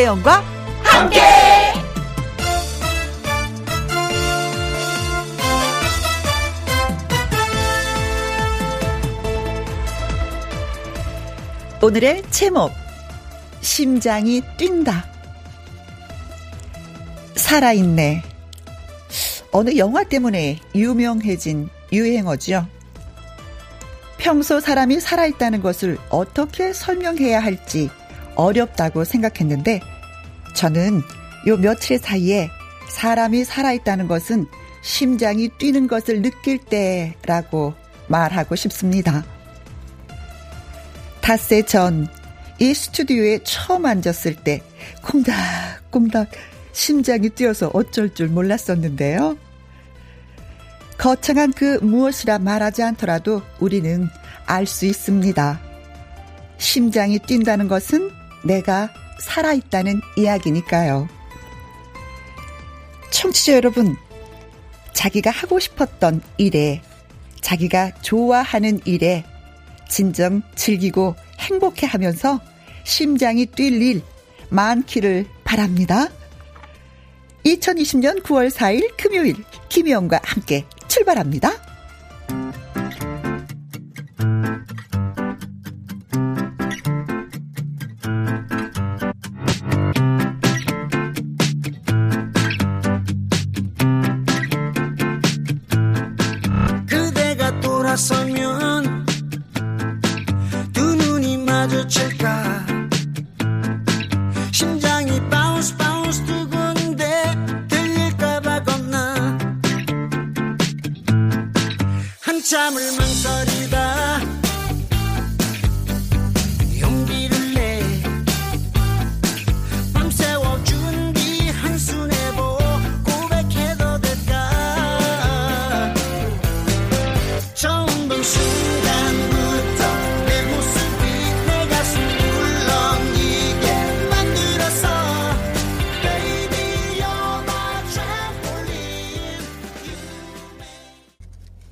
김혜영과 함께. 오늘의 제목 심장이 뛴다. 살아있네. 어느 영화 때문에 유명해진 유행어죠. 평소 사람이 살아있다는 것을 어떻게 설명해야 할지 어렵다고 생각했는데 저는 요 며칠 사이에 사람이 살아있다는 것은 심장이 뛰는 것을 느낄 때라고 말하고 싶습니다. 닷새 전 이 스튜디오에 처음 앉았을 때 콩닥콩닥 심장이 뛰어서 어쩔 줄 몰랐었는데요. 거창한 그 무엇이라 말하지 않더라도 우리는 알 수 있습니다. 심장이 뛴다는 것은 내가 살아있다는 이야기니까요. 청취자 여러분, 자기가 하고 싶었던 일에, 자기가 좋아하는 일에 진정 즐기고 행복해 하면서 심장이 뛸 일 많기를 바랍니다. 2020년 9월 4일 금요일 김희영과 함께 출발합니다.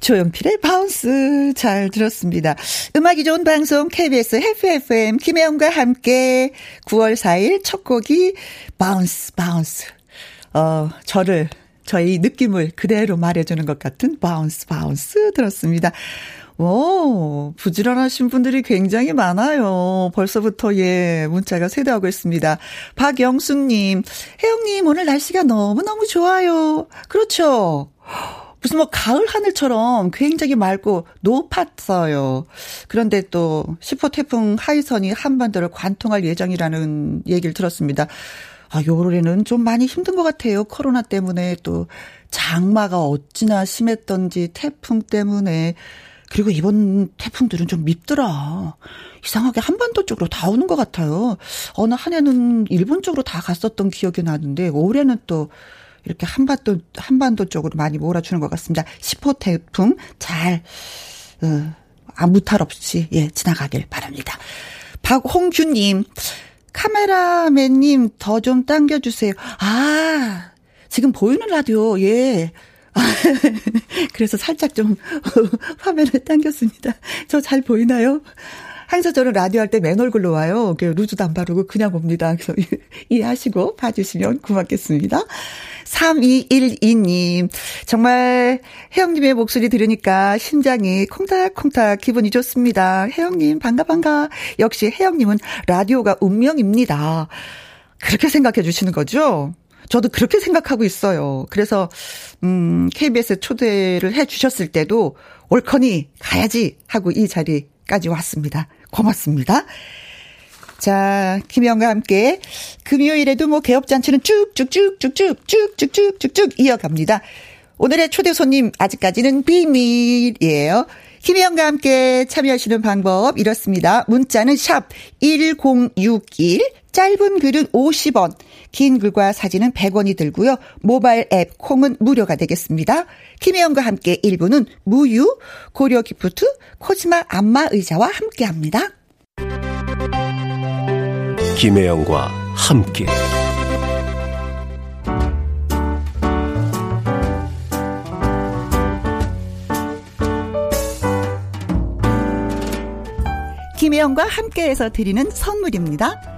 조용필의 Bounce 잘 들었습니다. 음악이 좋은 방송 KBS Happy FM 김혜영과 함께 9월 4일 첫 곡이 Bounce Bounce. 어, 저를 저희 느낌을 그대로 말해주는 것 같은 Bounce Bounce 들었습니다. 오, 부지런하신 분들이 굉장히 많아요. 벌써부터 예, 문자가 쇄도하고 있습니다. 박영수님, 혜영님, 오늘 날씨가 너무너무 좋아요. 그렇죠. 무슨 뭐 가을 하늘처럼 굉장히 맑고 높았어요. 그런데 또 10호 태풍 하이선이 한반도를 관통할 예정이라는 얘기를 들었습니다. 아, 요래는 좀 많이 힘든 것 같아요. 코로나 때문에 또 장마가 어찌나 심했던지 태풍 때문에 그리고 이번 태풍들은 좀 밉더라. 이상하게 한반도 쪽으로 다 오는 것 같아요. 어느 한 해는 일본 쪽으로 다 갔었던 기억이 나는데 올해는 또 이렇게 한반도, 한반도 쪽으로 많이 몰아주는 것 같습니다. 10호 태풍 잘, 어, 아무 탈 없이, 예, 지나가길 바랍니다. 박홍규님, 카메라맨님 더 좀 당겨주세요. 아, 지금 보이는 라디오, 예. 그래서 살짝 좀 화면을 당겼습니다. 저 잘 보이나요? 항상 저는 라디오 할 때 맨 얼굴로 와요. 루즈도 안 바르고 그냥 봅니다. 그래서 이해하시고 봐주시면 고맙겠습니다. 3212님. 정말 혜영님의 목소리 들으니까 심장이 콩닥콩닥 기분이 좋습니다. 혜영님, 반가, 반가. 역시 혜영님은 라디오가 운명입니다. 그렇게 생각해 주시는 거죠? 저도 그렇게 생각하고 있어요. 그래서, 음, KBS 초대를 해 주셨을 때도 올커니 가야지 하고 이 자리 까지 왔습니다. 고맙습니다. 자, 김영과 함께 금요일에도 뭐 개업잔치는 쭉쭉쭉쭉쭉쭉쭉쭉쭉쭉 이어갑니다. 오늘의 초대 손님 아직까지는 비밀이에요. 김혜영과 함께 참여하시는 방법 이렇습니다. 문자는 샵 1061, 짧은 글은 50원, 긴 글과 사진은 100원이 들고요. 모바일 앱 콩은 무료가 되겠습니다. 김혜영과 함께 1부는 무유, 고려 기프트, 코지마 안마 의자와 함께합니다. 김혜영과 함께 김혜영과 함께해서 드리는 선물입니다.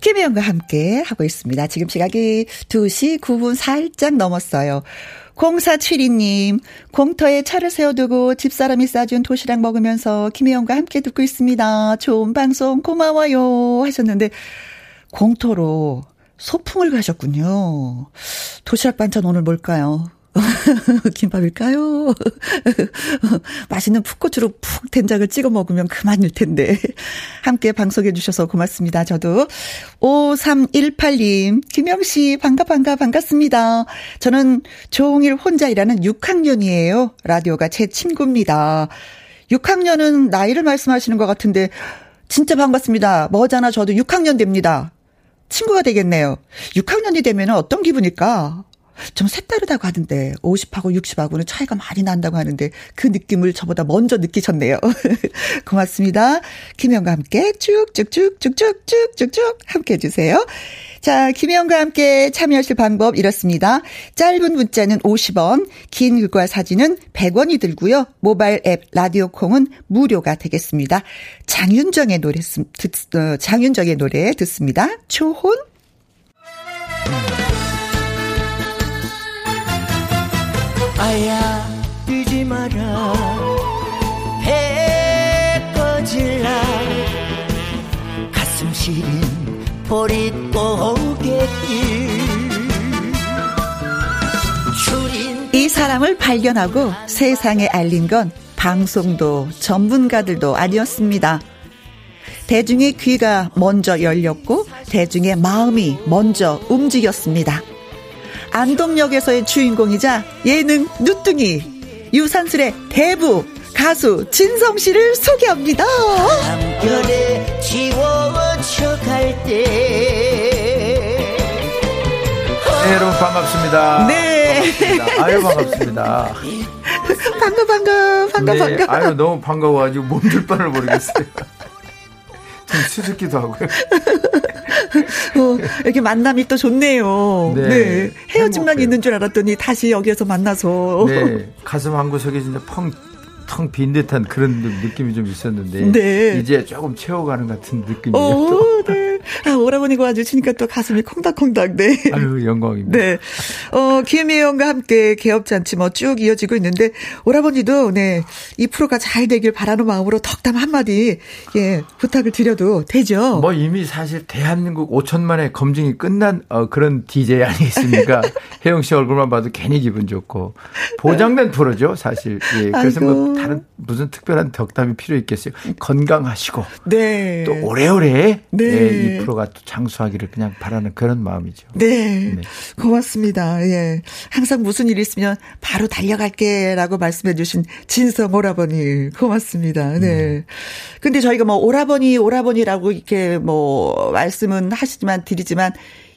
김혜영과 함께 하고 있습니다. 지금 시각이 2시 9분 살짝 넘었어요. 0472님, 공터에 차를 세워두고 집사람이 싸준 도시락 먹으면서 김혜영과 함께 듣고 있습니다. 좋은 방송 고마워요. 하셨는데, 공터로 소풍을 가셨군요. 도시락 반찬 오늘 뭘까요? 김밥일까요? 맛있는 풋고추로 푹 된장을 찍어 먹으면 그만일 텐데. 함께 방송해 주셔서 고맙습니다. 저도. 5318님, 김영 씨, 반가, 반가, 반갑습니다. 저는 종일 혼자 일하는 6학년이에요. 라디오가 제 친구입니다. 6학년은 나이를 말씀하시는 것 같은데, 진짜 반갑습니다. 뭐잖아, 저도 6학년 됩니다. 친구가 되겠네요. 6학년이 되면 어떤 기분일까? 좀 색다르다고 하던데 50하고 60하고는 차이가 많이 난다고 하는데 그 느낌을 저보다 먼저 느끼셨네요. 고맙습니다. 김영과 함께 쭉쭉쭉쭉쭉쭉쭉쭉 함께 해주세요. 자, 김혜영과 함께 참여하실 방법 이렇습니다. 짧은 문자는 50원, 긴 글과 사진은 100원이 들고요. 모바일 앱 라디오 콩은 무료가 되겠습니다. 장윤정의 노래 듣, 어, 장윤정의 노래 듣습니다. 초혼 아야 뛰지 마라 해 꺼질라 가슴 시린 이 사람을 발견하고 세상에 알린 건 방송도 전문가들도 아니었습니다. 대중의 귀가 먼저 열렸고 대중의 마음이 먼저 움직였습니다. 안동역에서의 주인공이자 예능 누뚱이 유산슬의 대부 가수 진성 씨를 소개합니다. 한결에 지워져 갈때 네, 여러분 반갑습니다. 네. 반갑습니다. 아유 반갑습니다. 반가 반가 반가 네, 반가. 아유 너무 반가워가지고 몸둘 바를 모르겠어요. 좀 수줍기도 하고요. 어, 이렇게 만남이 또 좋네요. 네. 네. 헤어짐만 행복해요. 있는 줄 알았더니 다시 여기에서 만나서. 네. 가슴 한 구석에 진짜 펑 텅 빈 듯한 그런 느낌이 좀 있었는데 네. 이제 조금 채워가는 같은 느낌이에요. 오, 네. 아, 오라버니가 와주시니까 또 가슴이 콩닥콩닥. 네. 아유 영광입니다. 네. 어 김혜영과 함께 개업잔치 뭐 쭉 이어지고 있는데 오라버니도 네 이 프로가 잘 되길 바라는 마음으로 덕담 한마디 예 부탁을 드려도 되죠. 뭐 이미 사실 대한민국 5천만의 검증이 끝난 어, 그런 DJ 아니겠습니까? 혜영 씨 얼굴만 봐도 괜히 기분 좋고 보장된 프로죠 사실. 예. 그래서 뭐 아이고. 뭐 다른 무슨 특별한 덕담이 필요 있겠어요. 건강하시고 네. 또 오래오래 네. 네, 이 프로가 또 장수하기를 그냥 바라는 그런 마음이죠. 네. 네. 고맙습니다. 예. 항상 무슨 일 있으면 바로 달려갈게 라고 말씀해 주신 진성 오라버니 고맙습니다. 네. 네. 근데 저희가 뭐 오라버니 오라버니라고 이렇게 뭐 말씀은 하시지만 드리지만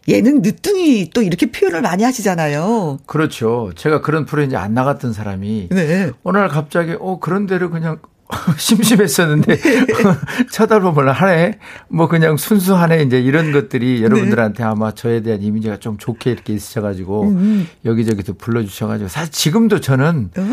얘는 늦둥이 또 이렇게 표현을 많이 하시잖아요. 그렇죠. 제가 그런 프로에 이제 안 나갔던 사람이 네. 어느 날 갑자기 어 그런 데를 그냥 심심했었는데 네. 쳐다보면 하네 뭐 그냥 순수하네 이제 이런 것들이 네. 여러분들한테 아마 저에 대한 이미지가 좀 좋게 이렇게 있으셔가지고 음. 여기저기도 불러주셔가지고 사실 지금도 저는 어.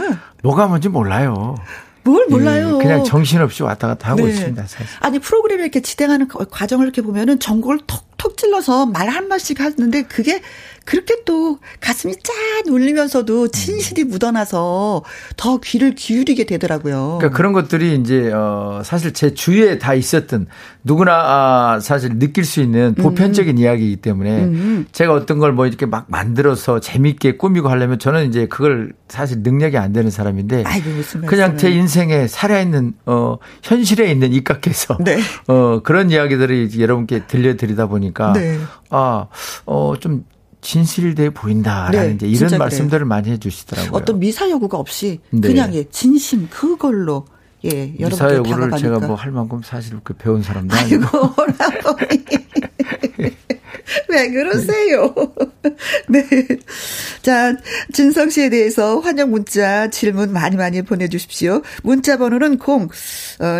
뭐가 뭔지 몰라요. 뭘 몰라요. 예, 그냥 정신없이 왔다 갔다 하고 네. 있습니다. 사실. 아니 프로그램 을 이렇게 진행하는 과정을 이렇게 보면은 전곡을 톡 톡 찔러서 말 한 마씩 하는데 그게 그렇게 또 가슴이 짠 울리면서도 진실이 묻어나서 더 귀를 기울이게 되더라고요. 그러니까 그런 것들이 이제 어 사실 제 주위에 다 있었던 누구나 아 사실 느낄 수 있는 보편적인 음. 이야기이기 때문에 음. 제가 어떤 걸 뭐 이렇게 막 만들어서 재밌게 꾸미고 하려면 저는 이제 그걸 사실 능력이 안 되는 사람인데 아이고, 그냥 제 인생에 살아있는 어 현실에 있는 입각해서 네. 어 그런 이야기들을 여러분께 들려드리다 보니까 네. 아 어 좀 진실돼 보인다라는 네, 이제 이런 말씀들을 그래요. 많이 해주시더라고요. 어떤 미사 여구가 없이 네. 그냥 예, 진심 그걸로 예, 미사 여구를 제가 뭐 할 만큼 사실 그 배운 사람도 아니고. 아이고, 왜 그러세요? 네. 자, 진성 씨에 대해서 환영 문자 질문 많이 많이 보내주십시오. 문자 번호는 0, 어,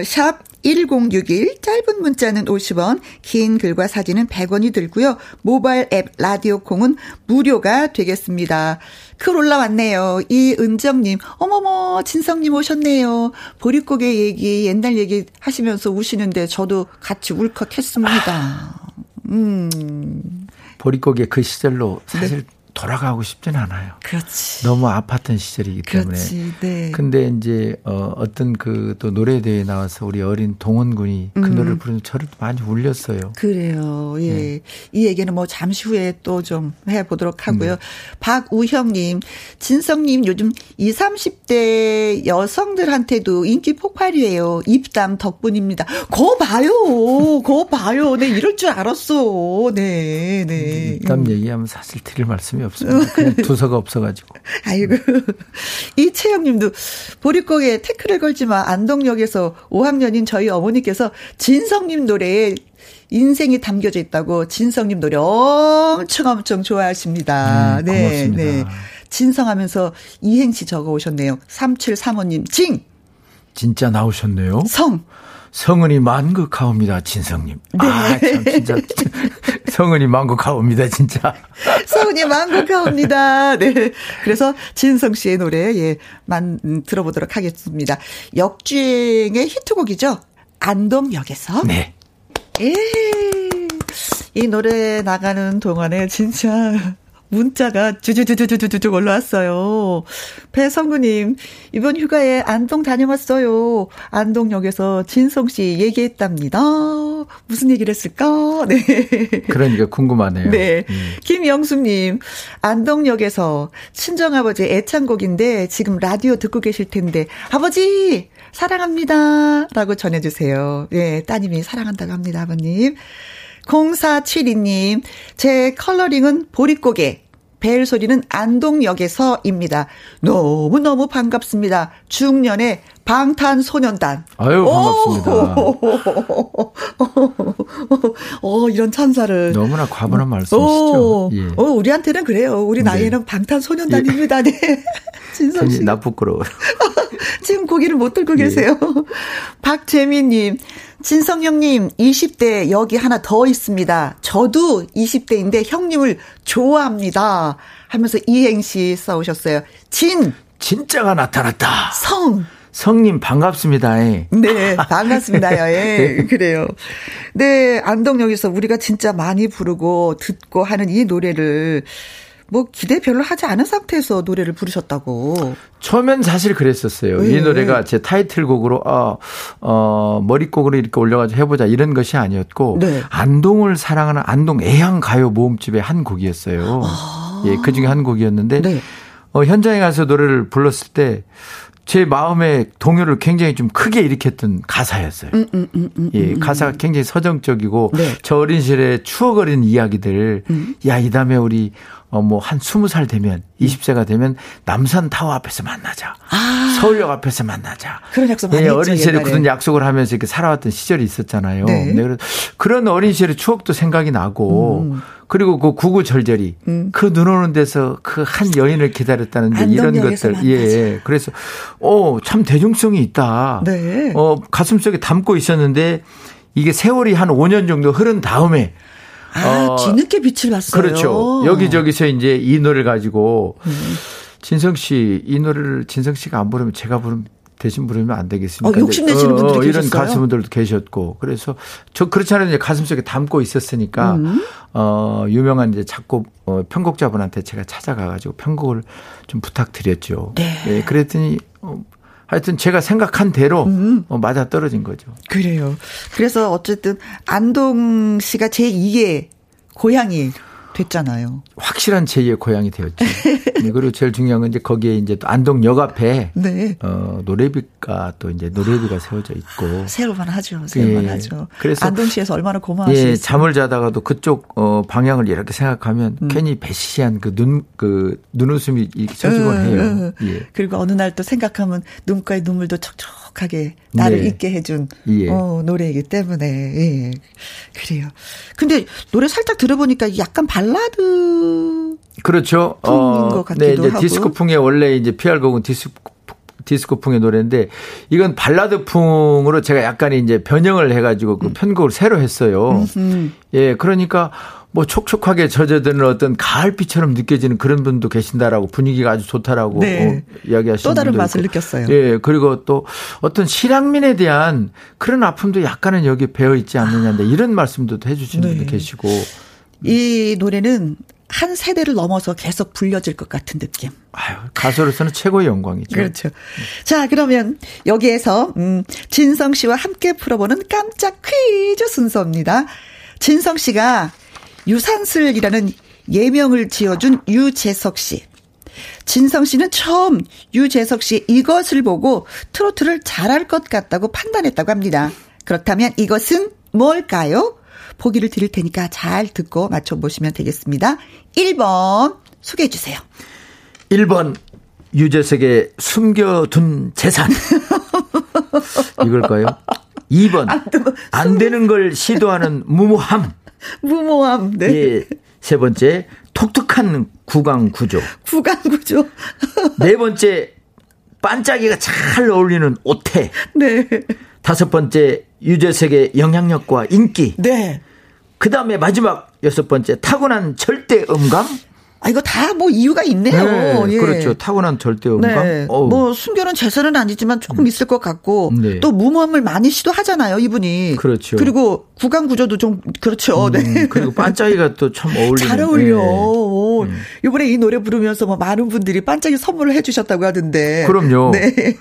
샵 1061, 짧은 문자는 50원, 긴 글과 사진은 100원이 들고요. 모바일 앱 라디오 콩은 무료가 되겠습니다. 글 올라왔네요. 이은정님, 어머머, 진성님 오셨네요. 보릿고개 얘기, 옛날 얘기 하시면서 우시는데 저도 같이 울컥했습니다. 음. 보릿고개 그 시절로 사실 네. 돌아가고 싶진 않아요. 그렇지. 너무 아팠던 시절이기 때문에. 그렇지. 네. 근데 이제 어 어떤 그 또 노래 대회에 나와서 우리 어린 동원군이 그 음. 노래를 부르는 저를 많이 울렸어요. 그래요. 예. 네. 이 얘기는 뭐 잠시 후에 또 좀 해 보도록 하고요. 네. 박우형 님, 진성 님 요즘 20, 30대 여성들한테도 인기 폭발이에요. 입담 덕분입니다. 거 봐요. 거 봐요. 네, 이럴 줄 알았어. 네. 네. 입담 음. 얘기하면 사실 드릴 말씀이 없 습니다. 그냥 두서가 없어가지고. 아이고. 이채영 님도 보릿고개 태클을 걸지만 안동역에서 5학년인 저희 어머니께서 진성님 노래에 인생이 담겨져 있다고 진성님 노래 엄청 엄청 좋아하십니다. 음, 네, 고맙습니다. 네. 진성하면서 이행시 적어 오셨네요. 3735님, 징! 진짜 나오셨네요. 성! 성은이 만극하옵니다, 진성님. 네. 아, 참, 진짜. 성은이 만극하옵니다, 진짜. 성은이 만극하옵니다. 네. 그래서 진성 씨의 노래, 예, 만, 음, 들어보도록 하겠습니다. 역주행의 히트곡이죠. 안동역에서. 네. 예. 이 노래 나가는 동안에 진짜 문자가 주주주주주주주 올라왔어요. 배성구님, 이번 휴가에 안동 다녀왔어요. 안동역에서 진성 씨 얘기했답니다. 무슨 얘기를 했을까? 네. 그러니까 궁금하네요. 네. 음. 김영수님, 안동역에서 친정아버지 애창곡인데 지금 라디오 듣고 계실 텐데, 아버지! 사랑합니다. 라고 전해주세요. 네, 따님이 사랑한다고 합니다, 아버님. 0472님, 제 컬러링은 보릿고개. 벨 소리는 안동역에서입니다. 너무너무 반갑습니다. 중년의 방탄소년단. 아유, 반갑습니다. 어, 이런 찬사를. 너무나 과분한 말씀이시죠. 예. 어, 우리한테는 그래요. 우리 네. 나이에는 네. 방탄소년단입니다. 네. 진성 씨. 나 부끄러워. 지금 고기를 못 들고 예. 계세요. 박재민님, 진성형님, 20대 여기 하나 더 있습니다. 저도 20대인데 형님을 좋아합니다. 하면서 이행시 써오셨어요. 진. 진짜가 나타났다. 성. 성님 반갑습니다. 예. 네, 반갑습니다. 예, 네. 그래요. 네, 안동역에서 우리가 진짜 많이 부르고 듣고 하는 이 노래를 뭐 기대 별로 하지 않은 상태에서 노래를 부르셨다고. 처음엔 사실 그랬었어요. 네. 이 노래가 제 타이틀곡으로 어, 어 머릿곡으로 이렇게 올려가지고 해보자 이런 것이 아니었고 네. 안동을 사랑하는 안동 애향 가요 모음집의 한 곡이었어요. 아. 예, 그 중에 한 곡이었는데 네. 어, 현장에 가서 노래를 불렀을 때. 제 마음의 동요를 굉장히 좀 크게 일으켰던 가사였어요. 음, 음, 음, 음 예, 음, 가사가 굉장히 서정적이고 네. 저 어린 시절의 추억 어린 이야기들, 야, 이 다음에 우리 어, 뭐, 한 스무 살 되면, 20세가 되면, 남산 타워 앞에서 만나자. 아. 서울역 앞에서 만나자. 그런 약속 많이 예, 어린 시절에 굳은 약속을 하면서 이렇게 살아왔던 시절이 있었잖아요. 네. 네. 그런 어린 시절의 추억도 생각이 나고, 음. 그리고 그 구구절절이, 음. 그눈 오는 데서 그 한 여인을 기다렸다는 이런 것들. 만나자. 예. 그래서, 어, 참 대중성이 있다. 네. 어, 가슴 속에 담고 있었는데, 이게 세월이 한 5년 정도 흐른 다음에, 아, 어, 뒤늦게 빛을 봤어요. 그렇죠. 여기저기서 이제 이 노래를 가지고 음. 진성 씨, 이 노래를 진성 씨가 안 부르면 제가 부르면 대신 부르면 안 되겠습니까? 어, 욕심내시는 분들이 어, 이런 가수분들도 계셨고 그래서 저 이제 가슴속에 담고 있었으니까 음. 어 유명한 이제 작곡 어, 편곡자분한테 제가 찾아가 가지고 편곡을 좀 부탁드렸죠. 네. 예, 그랬더니 어, 하여튼 제가 생각한 대로 음. 어, 맞아 떨어진 거죠. 그래요. 그래서 어쨌든 안동 씨가 제 2의 고향이 됐잖아요. 확실한 제2의 고향이 되었죠. 네, 그리고 제일 중요한 건 이제 거기에 이제 또 안동역 앞에 네. 어, 노래비가 또 이제 노래비가 세워져 있고 세울만 하죠. 세울만 예. 하죠. 그래서 안동시에서 얼마나 고마워하시겠어요. 예, 잠을 자다가도 그쪽 어, 방향을 이렇게 생각하면 음. 괜히 배시한 그 눈그 그 눈웃음이 쳐지곤 음, 해요. 음. 예. 그리고 어느 날 또 생각하면 눈가에 눈물도 촉촉하게 나를 네. 잊게 해준 예. 어, 노래이기 때문에 예. 그래요. 근데 노래 살짝 들어보니까 약간 발라드 그렇죠. 어, 네, 이제 하고. 디스코풍의 원래 이제 피알곡은 디스코 디스코풍의 노래인데 이건 발라드풍으로 제가 약간 이제 변형을 해가지고 그 음. 편곡을 새로 했어요. 음흠. 예, 그러니까 뭐 촉촉하게 젖어드는 어떤 가을비처럼 느껴지는 그런 분도 계신다라고 분위기가 아주 좋다라고 네. 어, 이야기하시는 또 다른 맛을 있고. 느꼈어요. 예, 그리고 또 어떤 실향민에 대한 그런 아픔도 약간은 여기 배어 있지 않느냐인데 이런 말씀도 해주시는 네. 분도 계시고 이 노래는 한 세대를 넘어서 계속 불려질 것 같은 느낌. 아유, 가수로서는 최고의 영광이죠. 그렇죠. 자, 그러면 여기에서 음, 진성 씨와 함께 풀어보는 깜짝 퀴즈 순서입니다. 진성 씨가 유산슬이라는 예명을 지어준 유재석 씨. 진성 씨는 처음 유재석 씨 이것을 보고 트로트를 잘할 것 같다고 판단했다고 합니다. 그렇다면 이것은 뭘까요? 보기를 드릴 테니까 잘 듣고 맞춰보시면 되겠습니다. 1번 소개해 주세요. 1번 유재석의 숨겨둔 재산. 이걸까요? 2번 안 되는 걸 시도하는 무모함. 무모함. 네. 예. 세 번째 독특한 구강 구조. 구강 구조. 네 번째 반짝이가 잘 어울리는 오태. 네. 다섯 번째 유재석의 영향력과 인기. 네. 그 다음에 마지막 여섯 번째 타고난 절대 음감. 아, 이거 다 뭐 이유가 있네요. 네, 예. 그렇죠. 타고난 절대음감. 네. 뭐 숨겨놓은 재산은 아니지만 조금 있을 것 같고 네. 또 무모함을 많이 시도하잖아요, 이분이. 그렇죠. 그리고 구강 구조도 좀 그렇죠. 음, 네. 그리고 반짝이가 또 참 어울리는. 잘 어울려. 네. 음. 이번에 이 노래 부르면서 뭐 많은 분들이 반짝이 선물을 해주셨다고 하던데. 그럼요. 네.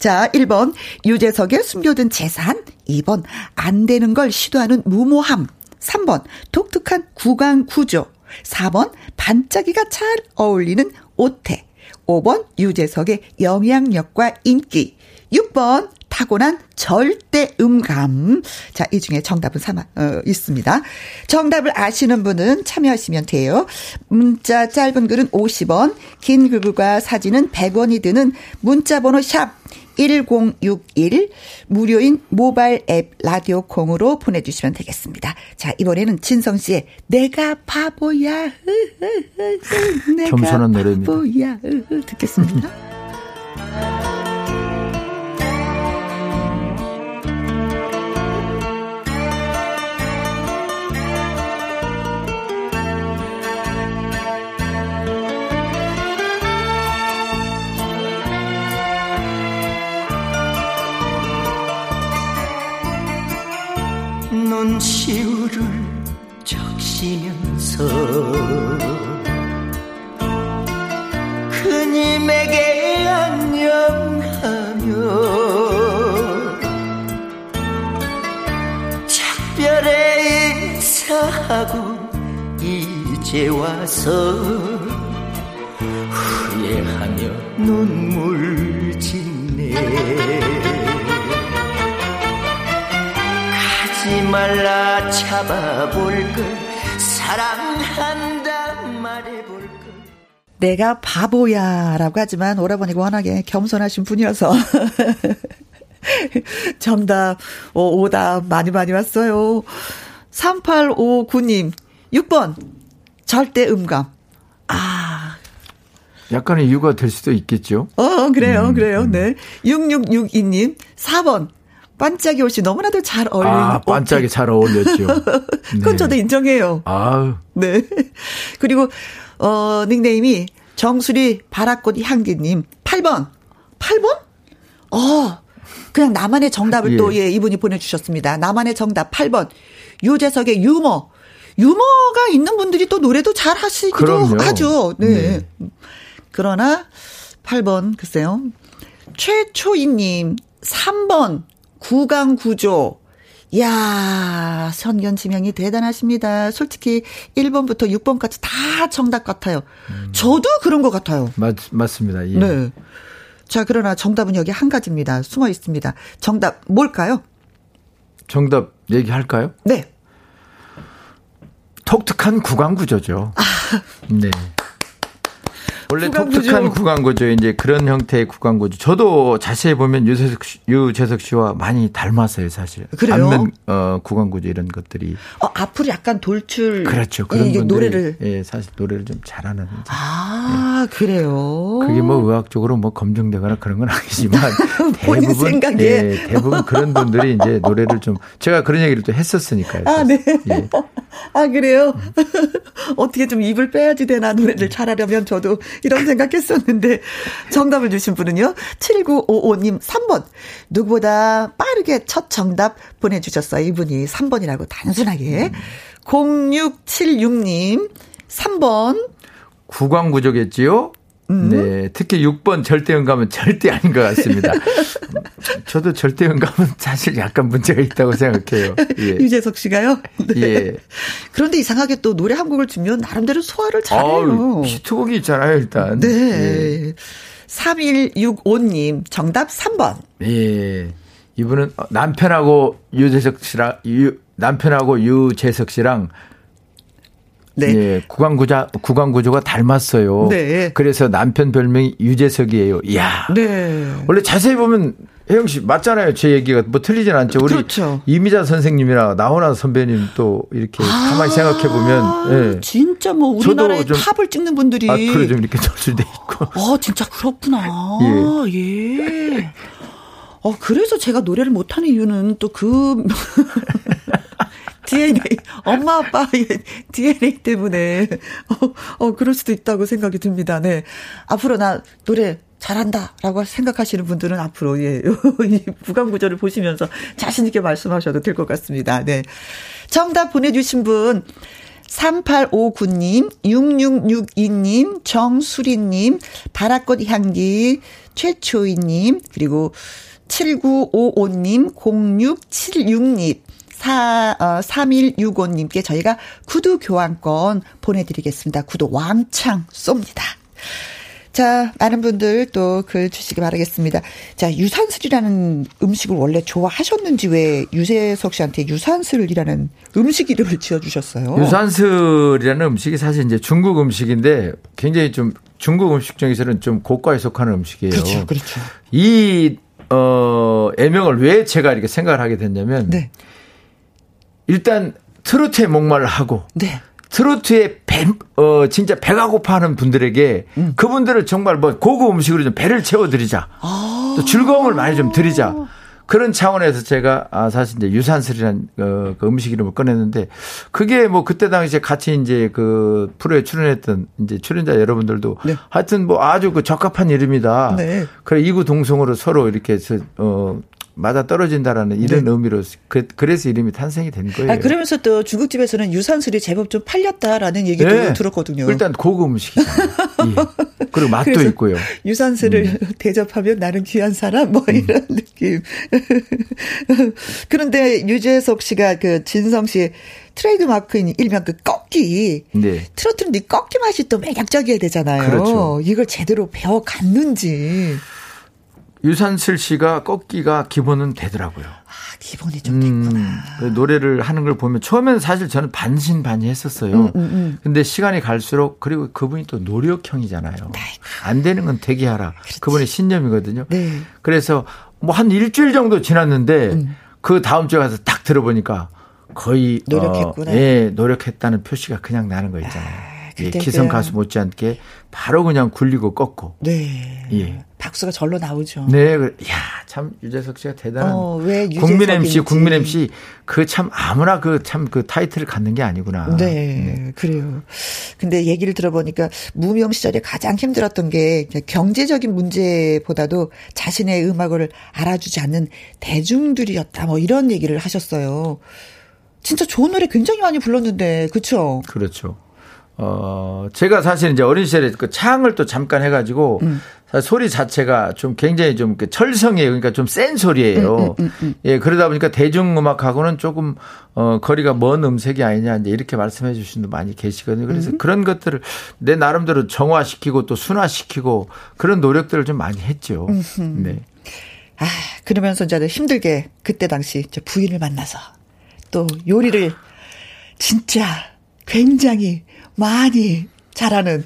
자, 1번 유재석의 숨겨둔 재산. 2번 안 되는 걸 시도하는 무모함. 3번 독특한 구강 구조. 4번 반짝이가 잘 어울리는 옷태. 5번 유재석의 영향력과 인기. 6번 타고난 절대 음감. 자, 이 중에 정답은 삼아, 어, 있습니다. 정답을 아시는 분은 참여하시면 돼요. 문자 짧은 글은 50원, 긴 글과 사진은 100원이 드는 문자 번호 샵 1061 무료인 모바일 앱 라디오 콩으로 보내주시면 되겠습니다. 자 이번에는 진성 씨의 내가 바보야 내가 겸손한 노래입니다. 바보야 듣겠습니다. 눈시울을 적시면서 그님에게 안녕하며 작별의 인사하고 이제 와서 후회하며 눈물 짓네 하지 말라 잡아볼 걸 사랑한다 말해볼 걸 내가 바보야라고 하지만 오라버니가 워낙에 겸손하신 분이어서 정답 오, 오답 많이 많이 왔어요. 3859님 6번 절대 음감. 아 약간의 이유가 될 수도 있겠죠. 어, 그래요, 음, 그래요. 음. 네. 6662님, 4번. 반짝이 옷이 너무나도 잘 어울리는 아, 반짝이 잘 어울렸죠. 그건 네. 저도 인정해요. 아유. 네. 그리고 어 닉네임이 정수리 바라꽃 향기님 8번. 8번? 어, 그냥 나만의 정답을 예. 또, 예, 이분이 보내주셨습니다. 나만의 정답 8번. 유재석의 유머. 유머가 있는 분들이 또 노래도 잘 하시기도 그럼요. 하죠. 네. 네. 그러나 8번, 글쎄요. 최초희님, 3번, 구강 구조. 이야, 선견 지명이 대단하십니다. 솔직히 1번부터 6번까지 다 정답 같아요. 음. 저도 그런 것 같아요. 맞, 맞습니다. 예. 네. 자, 그러나 정답은 여기 한 가지입니다. 숨어 있습니다. 정답 뭘까요? 정답 얘기할까요? 네. 독특한 구강 구조죠. 아. 네. 원래. 독특한 구강구조 이제 그런 형태의 구강구조. 저도 자세히 보면 유재석 씨, 유재석 씨와 많이 닮았어요, 사실. 그래요? 안면 어, 구강구조 이런 것들이. 어, 앞으로 약간 돌출. 그렇죠. 그런 이, 노래를 예, 사실 노래를 좀 잘하는. 아, 예. 그래요. 그게 뭐 의학적으로 뭐 검증되거나 그런 건 아니지만 대부분 생각에. 예, 대부분 그런 분들이 이제 노래를 좀 제가 그런 얘기를 또 했었으니까요. 아, 네. 예. 아, 그래요? 어떻게 좀 입을 빼야지 되나 노래를 잘하려면 저도 이런 생각했었는데 정답을 주신 분은요. 7955님 3번. 누구보다 빠르게 첫 정답 보내주셨어요. 이분이 3번이라고 단순하게. 음. 0676님 3번. 구광구조겠지요? 음. 네. 특히 6번 절대음감은 절대 아닌 것 같습니다. 저도 절대음감은 사실 약간 문제가 있다고 생각해요. 예. 유재석 씨가요? 네. 예. 그런데 이상하게 또 노래 한 곡을 주면 나름대로 소화를 잘해요. 히트곡이 있잖아요, 일단. 네. 예. 3165님, 정답 3번. 예. 이분은 남편하고 유재석 씨랑, 유, 남편하고 유재석 씨랑 네. 예, 구강 구자 구강 구조가 닮았어요. 네. 그래서 남편 별명이 유재석이에요. 이야. 네. 원래 자세히 보면 혜영 씨 맞잖아요. 제 얘기가 뭐 틀리진 않죠. 우리 그렇죠. 이미자 선생님이랑 나훈아 선배님 또 이렇게 아, 가만히 생각해 보면 예. 진짜 뭐 우리나라의 좀, 탑을 찍는 분들이 아, 그래 좀 이렇게 전술돼 있고. 어, 진짜 그렇구나. 예. 예. 어, 그래서 제가 노래를 못하는 이유는 또 그 DNA, 엄마 아빠의 DNA 때문에, 어, 어, 그럴 수도 있다고 생각이 듭니다. 네. 앞으로 나 노래 잘한다 라고 생각하시는 분들은 앞으로, 예, 이 부강구조를 보시면서 자신 있게 말씀하셔도 될 것 같습니다. 네. 정답 보내 주신 분, 3859님, 6662님, 정수리님, 바라꽃 향기, 최초희님, 그리고 7955님, 0676님, 4, 어, 3165님께 저희가 구두 교환권 보내드리겠습니다. 구두 왕창 쏩니다. 자, 많은 분들 또 글 주시기 바라겠습니다. 자, 유산슬이라는 음식을 원래 좋아하셨는지 왜 유재석 씨한테 유산슬이라는 음식 이름을 지어주셨어요? 유산슬이라는 음식이 사실 이제 중국 음식인데 굉장히 좀 중국 음식 중에서는 좀 고가에 속하는 음식이에요. 그렇죠, 그렇죠. 이, 어, 애명을 왜 제가 이렇게 생각을 하게 됐냐면. 네. 일단 트로트에 목말을 하고 네. 트로트에 배, 어, 진짜 배가 고파하는 분들에게 음. 그분들을 정말 뭐 고급 음식으로 좀 배를 채워드리자. 아. 또 즐거움을 많이 좀 드리자. 그런 차원에서 제가 아 사실 이제 유산슬이란 어, 그 음식 이름을 꺼냈는데 그게 뭐 그때 당시에 같이 이제 그 프로에 출연했던 이제 출연자 여러분들도 네. 하여튼 뭐 아주 그 적합한 이름이다. 네. 그래 이구 동성으로 서로 이렇게 어 맞아 떨어진다라는 이런 네. 의미로 그, 그래서 이름이 탄생이 된 거예요. 아, 그러면서 또 중국집에서는 유산슬이 제법 좀 팔렸다라는 얘기도 네. 들었거든요. 일단 고급 음식이잖아요. 예. 그리고 맛도 있고요. 유산슬을 음. 대접하면 나는 귀한 사람 뭐 음. 이런 음. 느낌. 그런데 유재석 씨가 그 진성 씨의 트레이드 마크인 일명 그 꺾기. 네. 트로트는 이 꺾기 맛이 또 매력적이어야 되잖아요. 그렇죠. 이걸 제대로 배워 갔는지. 유산슬 씨가 꺾기가 기본은 되더라고요. 아, 기본이 좀 됐구나. 음, 그 노래를 하는 걸 보면 처음에는 사실 저는 반신반의 했었어요. 음, 음, 음. 근데 시간이 갈수록 그리고 그분이 또 노력형이잖아요. 아이고. 안 되는 건 되게 하라. 그렇지. 그분의 신념이거든요. 네. 그래서 뭐 한 일주일 정도 지났는데 음. 그 다음 주에 가서 딱 들어보니까 거의 노력했구나. 어, 예, 노력했다는 표시가 그냥 나는 거 있잖아요. 아. 예, 기성 가수 못지않게 바로 그냥 굴리고 꺾고. 네. 예. 박수가 절로 나오죠. 네, 야 참 유재석 씨가 대단한 어, 국민 MC, 국민 MC 그 참 아무나 그 참그 그 타이틀을 갖는 게 아니구나. 네, 네, 그래요. 근데 얘기를 들어보니까 무명 시절에 가장 힘들었던 게 경제적인 문제보다도 자신의 음악을 알아주지 않는 대중들이었다. 뭐 이런 얘기를 하셨어요. 진짜 좋은 노래 굉장히 많이 불렀는데, 그렇죠? 그렇죠. 어, 제가 사실 이제 어린 시절에 그 창을 또 잠깐 해가지고 음. 소리 자체가 좀 굉장히 좀그 철성이에요. 그러니까 좀 센 소리예요. 음, 음, 음, 음, 예, 그러다 보니까 대중음악하고는 조금 어 거리가 먼 음색이 아니냐 이제 이렇게 말씀해 주신 분 많이 계시거든요. 그래서 음. 그런 것들을 내 나름대로 정화시키고 또 순화시키고 그런 노력들을 좀 많이 했죠. 네. 아, 그러면서 이제 힘들게 그때 당시 이제 부인을 만나서 또 요리를 진짜 굉장히 많이 잘하는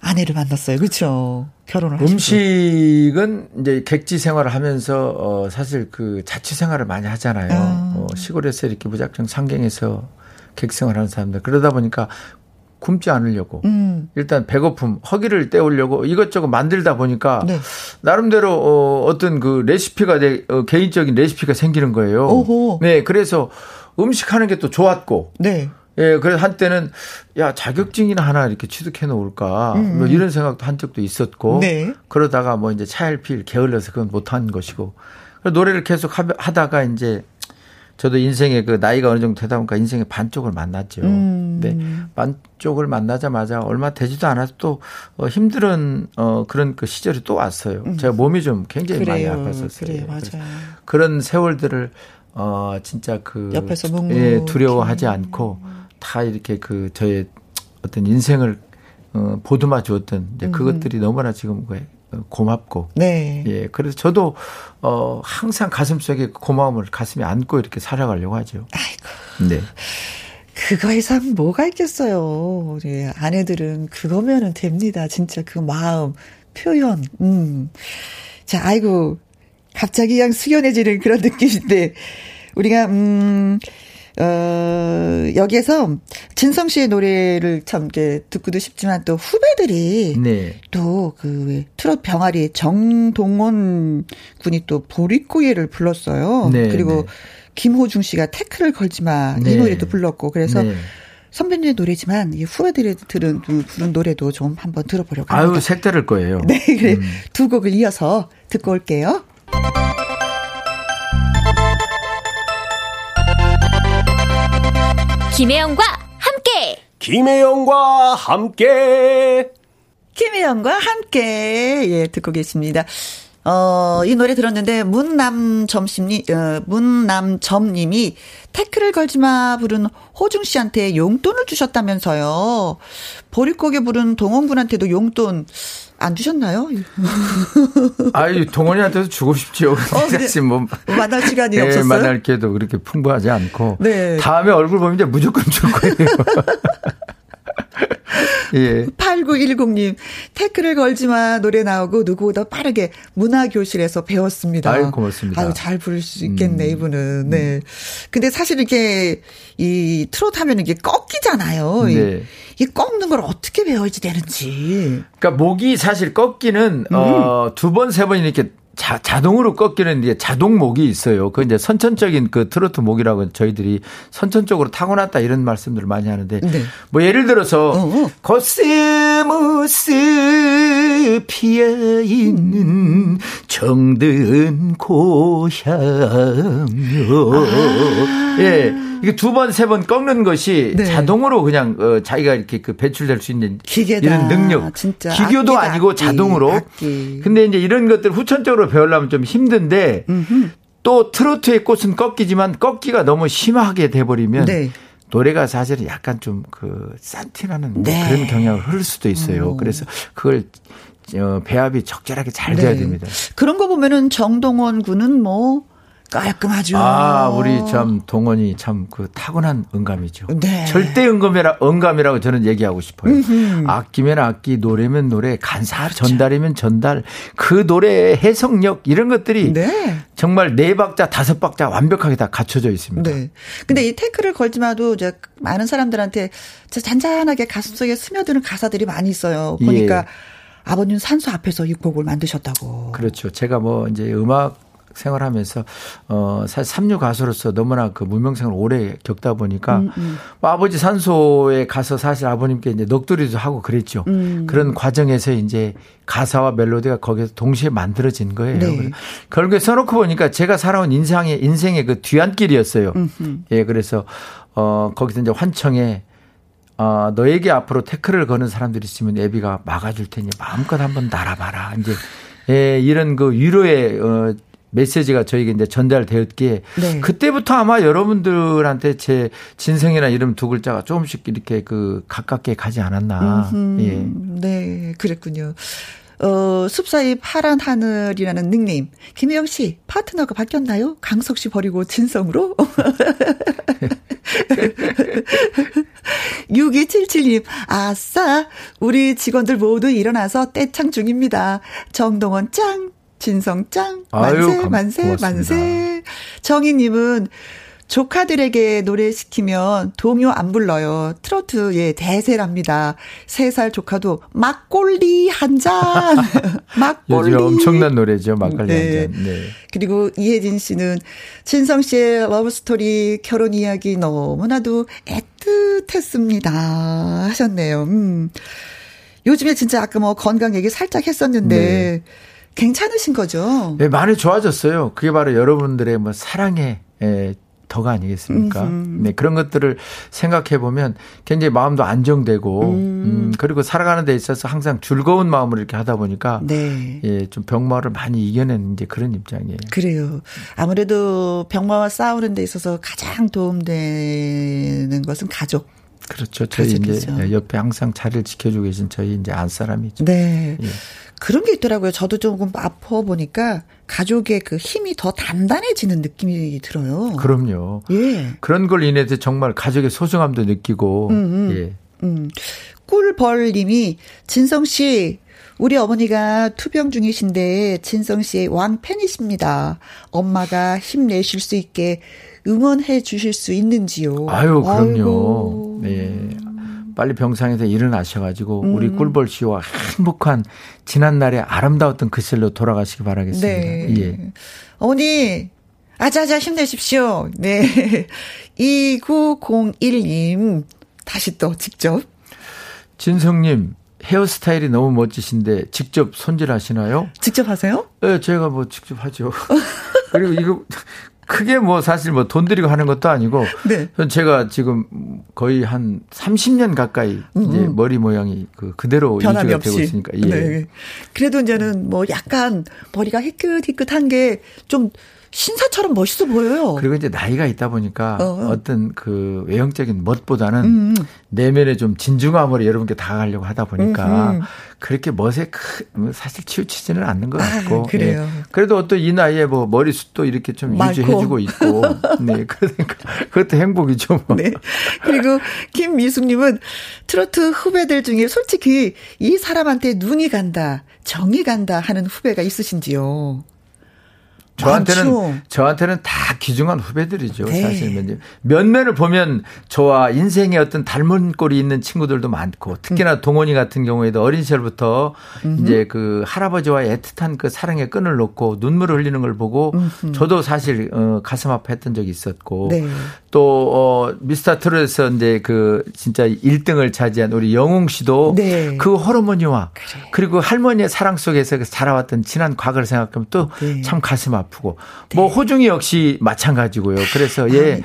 아내를 만났어요. 그렇죠? 결혼을 음식은 이제 객지 생활을 하면서 어 사실 그 자취 생활을 많이 하잖아요. 아. 어 시골에서 이렇게 무작정 상경에서 객 생활하는 사람들 그러다 보니까 굶지 않으려고 음. 일단 배고픔 허기를 때우려고 이것저것 만들다 보니까 네. 나름대로 어 어떤 그 레시피가 내 어, 개인적인 레시피가 생기는 거예요. 오호. 네, 그래서 음식 하는 게 또 좋았고 네. 예, 그래서 한때는 야 자격증이나 하나 이렇게 취득해 놓을까 음. 뭐 이런 생각도 한 적도 있었고 네. 그러다가 뭐 이제 차일피일 게을러서 그건 못한 것이고 노래를 계속 하다가 이제 저도 인생에 그 나이가 어느 정도 되다 보니까 인생의 반쪽을 만났죠. 음. 근데 반쪽을 만나자마자 얼마 되지도 않아서 또 어, 힘든 어 그런 그 시절이 또 왔어요. 음. 제가 몸이 좀 굉장히 그래요. 많이 아팠었어요. 그래요, 맞아요. 그런 세월들을 어 진짜 그 옆에서 예, 두려워하지 않고 다 이렇게 그 저의 어떤 인생을 어, 보듬어 주었던 이제 그것들이 음. 너무나 지금 고맙고. 네. 예. 그래서 저도 어 항상 가슴 속에 그 고마움을 가슴에 안고 이렇게 살아가려고 하죠. 아이고. 네. 그거 이상 뭐가 있겠어요. 예, 아내들은 그거면은 됩니다. 진짜 그 마음, 표현. 음. 자, 아이고. 갑자기 그냥 숙연해지는 그런 느낌인데 우리가 음 어, 여기에서 진성 씨의 노래를 참 이렇게 듣고도 싶지만 또 후배들이 네. 또그 트롯 병아리 정동원 군이 또 보릿고개를 불렀어요. 네, 그리고 네. 김호중 씨가 태클을 걸지 마. 이 네. 노래도 불렀고 그래서 네. 선배님의 노래지만 이 후배들이 들은 부른 노래도 좀 한번 들어보려고 합니다. 아유 색다를 거예요. 네, 그래 음. 두 곡을 이어서 듣고 올게요. 김혜영과 함께. 김혜영과 함께. 김혜영과 함께. 예, 듣고 계십니다. 어, 이 노래 들었는데, 문남점심님, 어, 문남점님이 태클을 걸지 마 부른 호중 씨한테 용돈을 주셨다면서요. 보릿고개 부른 동원군한테도 용돈 안 주셨나요? 아이 동원이한테도 주고 싶죠. 어, 사실 뭐 만날 시간이 네, 없었어요. 만날 게도 그렇게 풍부하지 않고 네. 다음에 얼굴 보면 이제 무조건 줄 거예요. 예. 8910님, 태클을 걸지 마 노래 나오고 누구보다 빠르게 문화교실에서 배웠습니다. 아유, 고맙습니다. 아유, 잘 부를 수 있겠네, 음. 이분은. 네. 근데 사실 이렇게, 이 트롯 하면 이게 꺾이잖아요. 네. 이 꺾는 걸 어떻게 배워야지 되는지. 그러니까 목이 사실 꺾이는, 음. 어, 두 번, 세 번 이렇게 자, 자동으로 꺾이는 이제 자동 목이 있어요. 그 이제 선천적인 그 트로트 목이라고 저희들이 선천적으로 타고났다 이런 말씀들을 많이 하는데 네. 뭐 예를 들어서 어, 어. 코스모스 피어 있는 정든 고향여 아. 예. 이게 두 번, 세 번 꺾는 것이 네. 자동으로 그냥 어, 자기가 이렇게 그 배출될 수 있는 기계다. 이런 능력. 진짜. 기교도 악기다, 아니고 악기, 자동으로. 악기. 근데 이제 이런 것들 후천적으로 배우려면 좀 힘든데 음흠. 또 트로트의 꽃은 꺾이지만 꺾기가 너무 심하게 돼버리면 네. 노래가 사실은 약간 좀 그 산티나는 뭐 네. 그런 경향을 흐를 수도 있어요. 오. 그래서 그걸 어, 배합이 적절하게 잘 돼야 네. 됩니다. 그런 거 보면은 정동원 군은 뭐 깔끔하죠. 아, 우리 참 동원이 참 그 타고난 응감이죠. 네. 절대 응감이라 응감이라고 저는 얘기하고 싶어요. 음흠. 악기면 악기, 노래면 노래, 간사 그렇죠. 전달이면 전달. 그 노래의 해석력 이런 것들이 네. 정말 네 박자, 다섯 박자 완벽하게 다 갖춰져 있습니다. 네. 근데 이 태클을 걸지 마도 이제 많은 사람들한테 잔잔하게 가슴속에 스며드는 가사들이 많이 있어요. 보니까 예. 아버님 산소 앞에서 이 곡을 만드셨다고. 그렇죠. 제가 뭐 이제 음악 생활하면서 어 사실 삼류 가수로서 너무나 그 무명생을 오래 겪다 보니까 음, 음. 뭐 아버지 산소에 가서 사실 아버님께 이제 넋두리도 하고 그랬죠. 음. 그런 과정에서 이제 가사와 멜로디가 거기서 동시에 만들어진 거예요. 네. 결국에 써놓고 보니까 제가 살아온 인생의 인생의 그 뒤안길이었어요. 예, 그래서 어 거기서 이제 환청에 어, 너에게 앞으로 태클을 거는 사람들이 있으면 애비가 막아줄 테니 마음껏 한번 날아봐라. 이제 예, 이런 그 위로의 어, 메시지가 저에게 이제 전달되었기에 네. 그때부터 아마 여러분들한테 제 진성이나 이름 두 글자가 조금씩 이렇게 그 가깝게 가지 않았나. 음흠, 예. 네, 그랬군요. 어, 숲사이 파란 하늘이라는 닉네임. 김혜영 씨, 파트너가 바뀌었나요? 강석 씨 버리고 진성으로? 6277님, 아싸! 우리 직원들 모두 일어나서 떼창 중입니다. 정동원 짱! 진성 짱, 만세, 아유, 만세, 고맙습니다. 만세. 정희님은 조카들에게 노래 시키면 동요 안 불러요. 트로트의 대세랍니다. 세 살 조카도 막걸리 한 잔. 막걸리. 요즘 엄청난 노래죠. 막걸리 네. 한 잔. 네. 그리고 이혜진 씨는 진성 씨의 러브 스토리 결혼 이야기 너무나도 애틋했습니다. 하셨네요. 음. 요즘에 진짜 아까 뭐 건강 얘기 살짝 했었는데 네. 괜찮으신 거죠? 네, 많이 좋아졌어요. 그게 바로 여러분들의 뭐 사랑의 예, 덕 아니겠습니까? 음흠. 네, 그런 것들을 생각해 보면 굉장히 마음도 안정되고, 음. 음. 그리고 살아가는 데 있어서 항상 즐거운 마음으로 이렇게 하다 보니까, 네. 예, 좀 병마를 많이 이겨낸 이제 그런 입장이에요. 그래요. 아무래도 병마와 싸우는 데 있어서 가장 도움되는 것은 가족. 그렇죠. 저희 가족이죠. 이제 옆에 항상 자리를 지켜주고 계신 저희 이제 안 사람이죠. 네. 예. 그런 게 있더라고요. 저도 조금 아파 보니까 가족의 그 힘이 더 단단해지는 느낌이 들어요. 그럼요. 예. 그런 걸 인해서 정말 가족의 소중함도 느끼고, 음, 음. 예. 음. 꿀벌님이 진성 씨 우리 어머니가 투병 중이신데 진성 씨의 왕팬이십니다. 엄마가 힘내실 수 있게 응원해 주실 수 있는지요? 아유, 그럼요. 아이고. 네. 빨리 병상에서 일어나셔가지고 음. 우리 꿀벌 씨와 행복한 지난날의 아름다웠던 그 실로 돌아가시기 바라겠습니다. 네. 예. 어머니, 아자아자 힘내십시오. 네. 2901님, 다시 또 직접. 진성님, 헤어스타일이 너무 멋지신데 직접 손질하시나요? 직접 하세요? 네, 제가 뭐 직접 하죠. 그리고 이거 크게 뭐 사실 뭐 돈 들이고 하는 것도 아니고 네. 제가 지금 거의 한 30년 가까이 이제 음. 머리 모양이 그 그대로 유지가 없이. 되고 있으니까 예. 네. 그래도 이제는 뭐 약간 머리가 희끗희끗한 게 좀 신사처럼 멋있어 보여요. 그리고 이제 나이가 있다 보니까 어. 떤그 외형적인 멋보다는 음. 내면에 좀 진중함으로 여러분께 다가가려고 하다 보니까 음. 그렇게 멋에 크, 뭐 사실 치우치지는 않는 것 아, 같고. 아, 그래요. 예. 그래도 어떤 이 나이에 뭐 머리숱도 이렇게 좀 많고. 유지해주고 있고. 네. 그러니까 그것도 행복이죠. 뭐. 네. 그리고 김미숙님은 트로트 후배들 중에 솔직히 이 사람한테 눈이 간다, 정이 간다 하는 후배가 있으신지요? 저한테는 많죠. 저한테는 다 귀중한 후배들이죠. 네. 사실 면면을 보면 저와 인생의 어떤 닮은 꼴이 있는 친구들도 많고 특히나 음. 동원이 같은 경우에도 어린 시절부터 음흠. 이제 그 할아버지와의 애틋한 그 사랑의 끈을 놓고 눈물을 흘리는 걸 보고 음흠. 저도 사실 어 가슴 아파했던 적이 있었고 네. 또 어 미스터 트롯에서 이제 그 진짜 1등을 차지한 우리 영웅 씨도 네. 그 호르몬이와 그래. 그리고 할머니의 사랑 속에서 자라왔던 지난 과거를 생각하면 또참 네. 가슴 아파. 아프고 네. 뭐 호중이 역시 마찬가지고요. 그래서 예,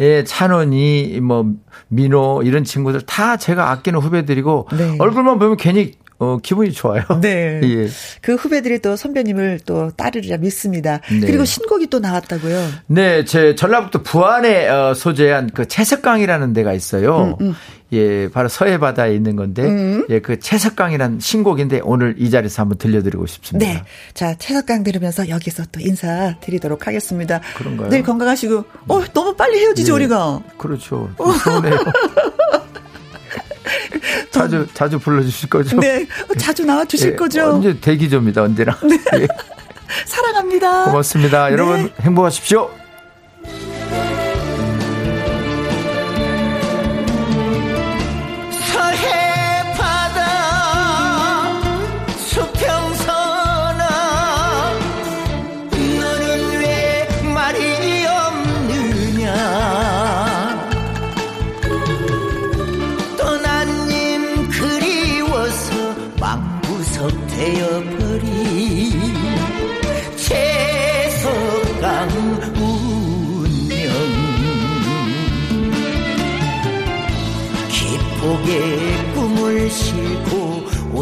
예 찬원이 뭐 민호 이런 친구들 다 제가 아끼는 후배들이고 네. 얼굴만 보면 괜히 어, 기분이 좋아요. 네. 예. 그 후배들이 또 선배님을 또 따르리라 믿습니다. 네. 그리고 신곡이 또 나왔다고요. 네, 제 전라북도 부안에 어, 소재한 그 채석강이라는 데가 있어요. 음, 음. 예, 바로 서해 바다에 있는 건데, 음. 예, 그 채석강이라는 신곡인데 오늘 이 자리에서 한번 들려드리고 싶습니다. 네. 자, 채석강 들으면서 여기서 또 인사 드리도록 하겠습니다. 그런가요? 늘 건강하시고, 어, 너무 빨리 헤어지죠, 네. 우리가. 그렇죠. 서운해요. 자주 자주 불러 주실 거죠? 네, 자주 나와 주실 네, 거죠? 언제 대기조입니다 언제나. 네. 네. 사랑합니다. 고맙습니다. 여러분 네. 행복하십시오.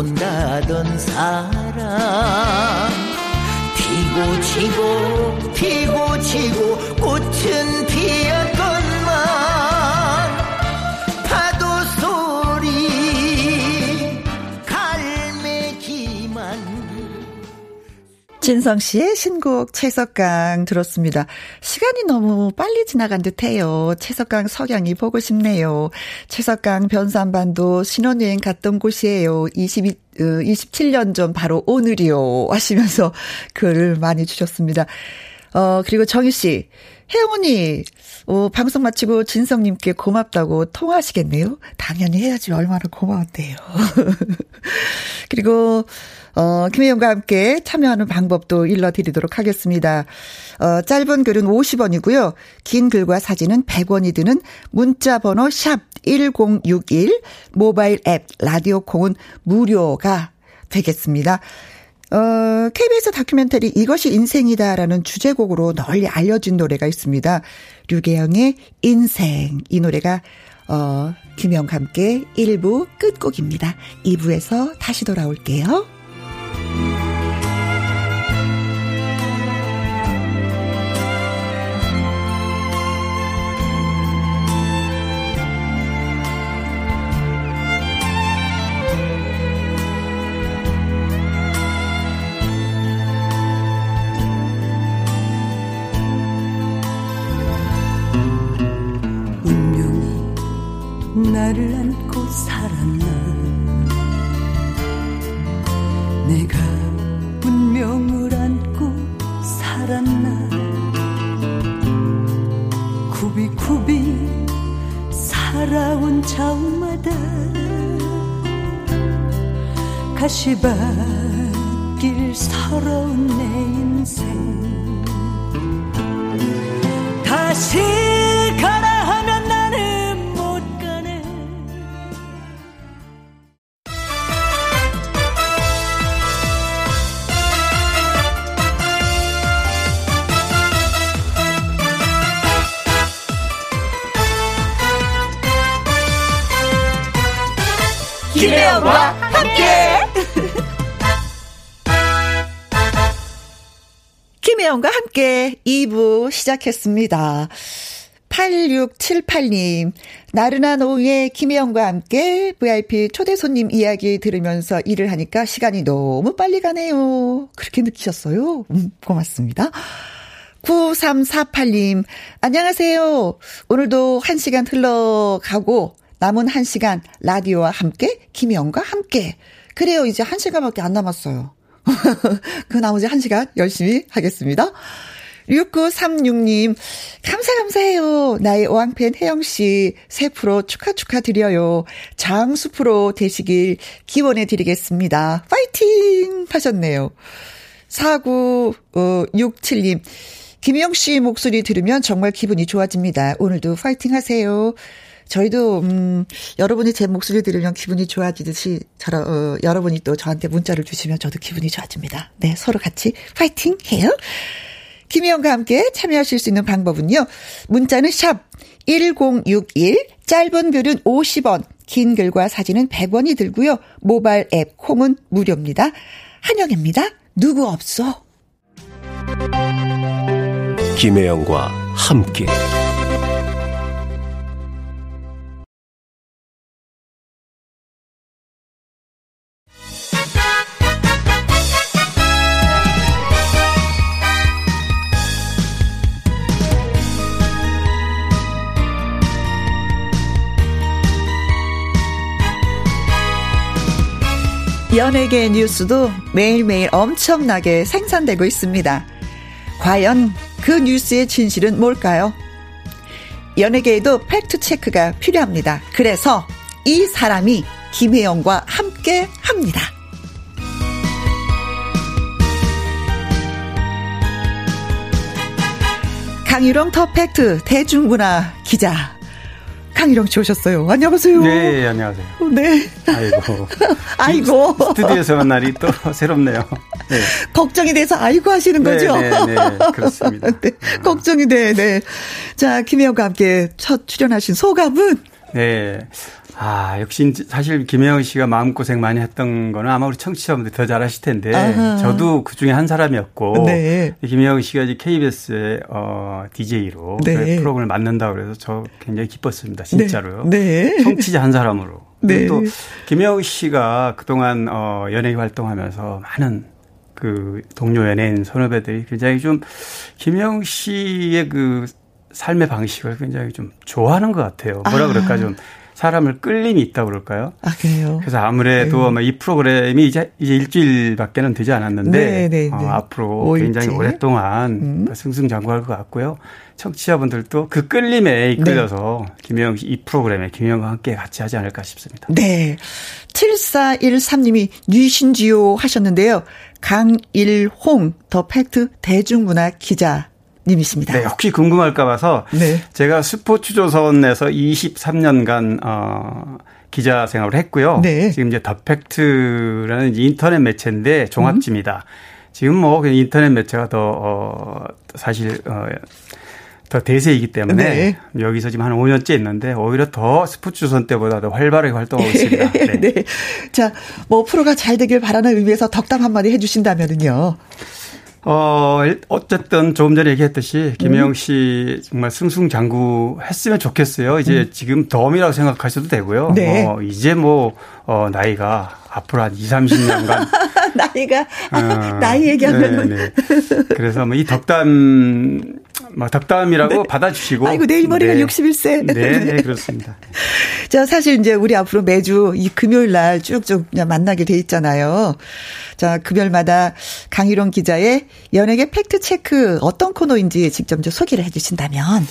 온다던 사람. 피고 지고 피고 지고 꽃은 피었 진성 씨의 신곡 채석강 들었습니다. 시간이 너무 빨리 지나간 듯해요. 채석강 석양이 보고 싶네요. 채석강 변산반도 신혼여행 갔던 곳이에요. 22, 27년 어, 전 바로 오늘이요. 하시면서 글을 많이 주셨습니다. 어, 그리고 정희 씨. 혜영 언니, 어, 방송 마치고 진성님께 고맙다고 통화하시겠네요? 당연히 해야지. 얼마나 고마웠대요. 그리고, 어, 김혜영과 함께 참여하는 방법도 일러드리도록 하겠습니다. 어, 짧은 글은 50원이고요. 긴 글과 사진은 100원이 드는 문자 번호 샵 1061, 모바일 앱 라디오 콩은 무료가 되겠습니다. 어, KBS 다큐멘터리 이것이 인생이다라는 주제곡으로 널리 알려진 노래가 있습니다. 류계영의 인생. 이 노래가, 어, 김영과 함께 1부 끝곡입니다. 2부에서 다시 돌아올게요. 가시밭길 서러운 내 인생. 다시 가라 하면 김혜영과 김혜영과 함께 2부 시작했습니다. 8678님, 나른한 오후에 김혜영과 함께 VIP 초대 손님 이야기 들으면서 일을 하니까 시간이 너무 빨리 가네요. 그렇게 느끼셨어요? 음, 고맙습니다. 9348님, 안녕하세요. 오늘도 한 시간 흘러가고 남은 한 시간 라디오와 함께 김혜영과 함께. 그래요. 이제 한 시간밖에 안 남았어요. 그 나머지 한 시간 열심히 하겠습니다. 6936님, 감사, 감사해요. 나의 오왕팬 혜영씨, 새 프로 축하, 축하드려요. 장수 프로 되시길 기원해 드리겠습니다. 파이팅! 하셨네요. 4967님, 김영 씨 목소리 들으면 정말 기분이 좋아집니다. 오늘도 파이팅 하세요. 저희도 음 여러분이 제 목소리 들으면 기분이 좋아지듯이 저러, 어, 여러분이 또 저한테 문자를 주시면 저도 기분이 좋아집니다. 네, 서로 같이 파이팅 해요. 김희영과 함께 참여하실 수 있는 방법은요. 문자는 샵 1061, 짧은 글은 50원, 긴 글과 사진은 100원이 들고요. 모바일 앱 콩은 무료입니다. 한영입니다. 누구 없어. 김혜영과 함께. 연예계 뉴스도 매일매일 엄청나게 생산되고 있습니다. 과연 그 뉴스의 진실은 뭘까요? 연예계에도 팩트체크가 필요합니다. 그래서 이 사람이 김혜영과 함께 합니다. 강유령 터팩트 대중문화 기자 강희령 씨 오셨어요. 안녕하세요. 네, 안녕하세요. 네. 아이고. 아이고. 스튜디오에서 만 날이 또 새롭네요. 네. 걱정이 돼서 아이고 하시는 네, 거죠? 네, 네, 그렇습니다. 네, 걱정이 돼, 네. 자, 김혜영과 함께 첫 출연하신 소감은? 네. 아, 역시 사실 김혜영 씨가 마음고생 많이 했던 거는 아마 우리 청취자분들 더잘 아실 텐데 아하. 저도 그 중에 한 사람이었고 네. 김혜영 씨가 이제 KBS의 어 DJ로 네. 프로그램을 맡는다 그래서 저 굉장히 기뻤습니다. 진짜로요. 네. 네. 청취자 한 사람으로. 네. 또 김혜영 씨가 그동안 어 연예계 활동하면서 많은 그 동료 연예인 선후배들이 굉장히 좀 김혜영 씨의 그 삶의 방식을 굉장히 좀 좋아하는 것 같아요. 뭐라 아. 그럴까 좀 사람을 끌림이 있다고 그럴까요? 아, 그래요? 그래서 아무래도 네. 이 프로그램이 이제, 이제 일주일밖에는 되지 않았는데, 네, 네, 어, 네. 앞으로 5일째. 굉장히 오랫동안 음. 승승장구할 것 같고요. 청취자분들도 그 끌림에 이끌려서 네. 김영 씨이 프로그램에 김영과 함께 같이 하지 않을까 싶습니다. 네. 7413님이 뉘신지요 하셨는데요. 강일홍 더 팩트 대중문화 기자 님이십니다. 네, 혹시 궁금할까 봐서 네. 제가 스포츠 조선에서 23년간 어 기자 생활을 했고요. 네. 지금 이제 더 팩트라는 인터넷 매체인데 종합지입니다. 음. 지금 뭐 인터넷 매체가 더 어, 사실 어, 더 대세이기 때문에 네. 여기서 지금 한 5년째 있는데 오히려 더 스포츠 조선 때보다 더 활발하게 활동하고 있습니다. 네. 네. 자, 뭐 프로가 잘 되길 바라는 의미에서 덕담 한마디 해주신다면은요. 어, 어쨌든 조금 전에 얘기했듯이 김혜영 음. 씨 정말 승승장구 했으면 좋겠어요. 이제 음. 지금 덤이라고 생각하셔도 되고요. 네. 어, 이제 뭐, 어, 나이가 앞으로 한 2, 30년간. 나이가, 어, 나이 얘기하면. 네, 네. 그래서 뭐 이 덕담, 뭐 덕담이라고 네. 받아주시고. 아이고, 내일 모레가 네. 61세. 네, 네, 그렇습니다. 자, 사실 이제 우리 앞으로 매주 이 금요일 날 쭉쭉 만나게 돼 있잖아요. 자, 금요일마다 강희롱 기자의 연예계 팩트 체크 어떤 코너인지 직접 좀 소개를 해 주신다면.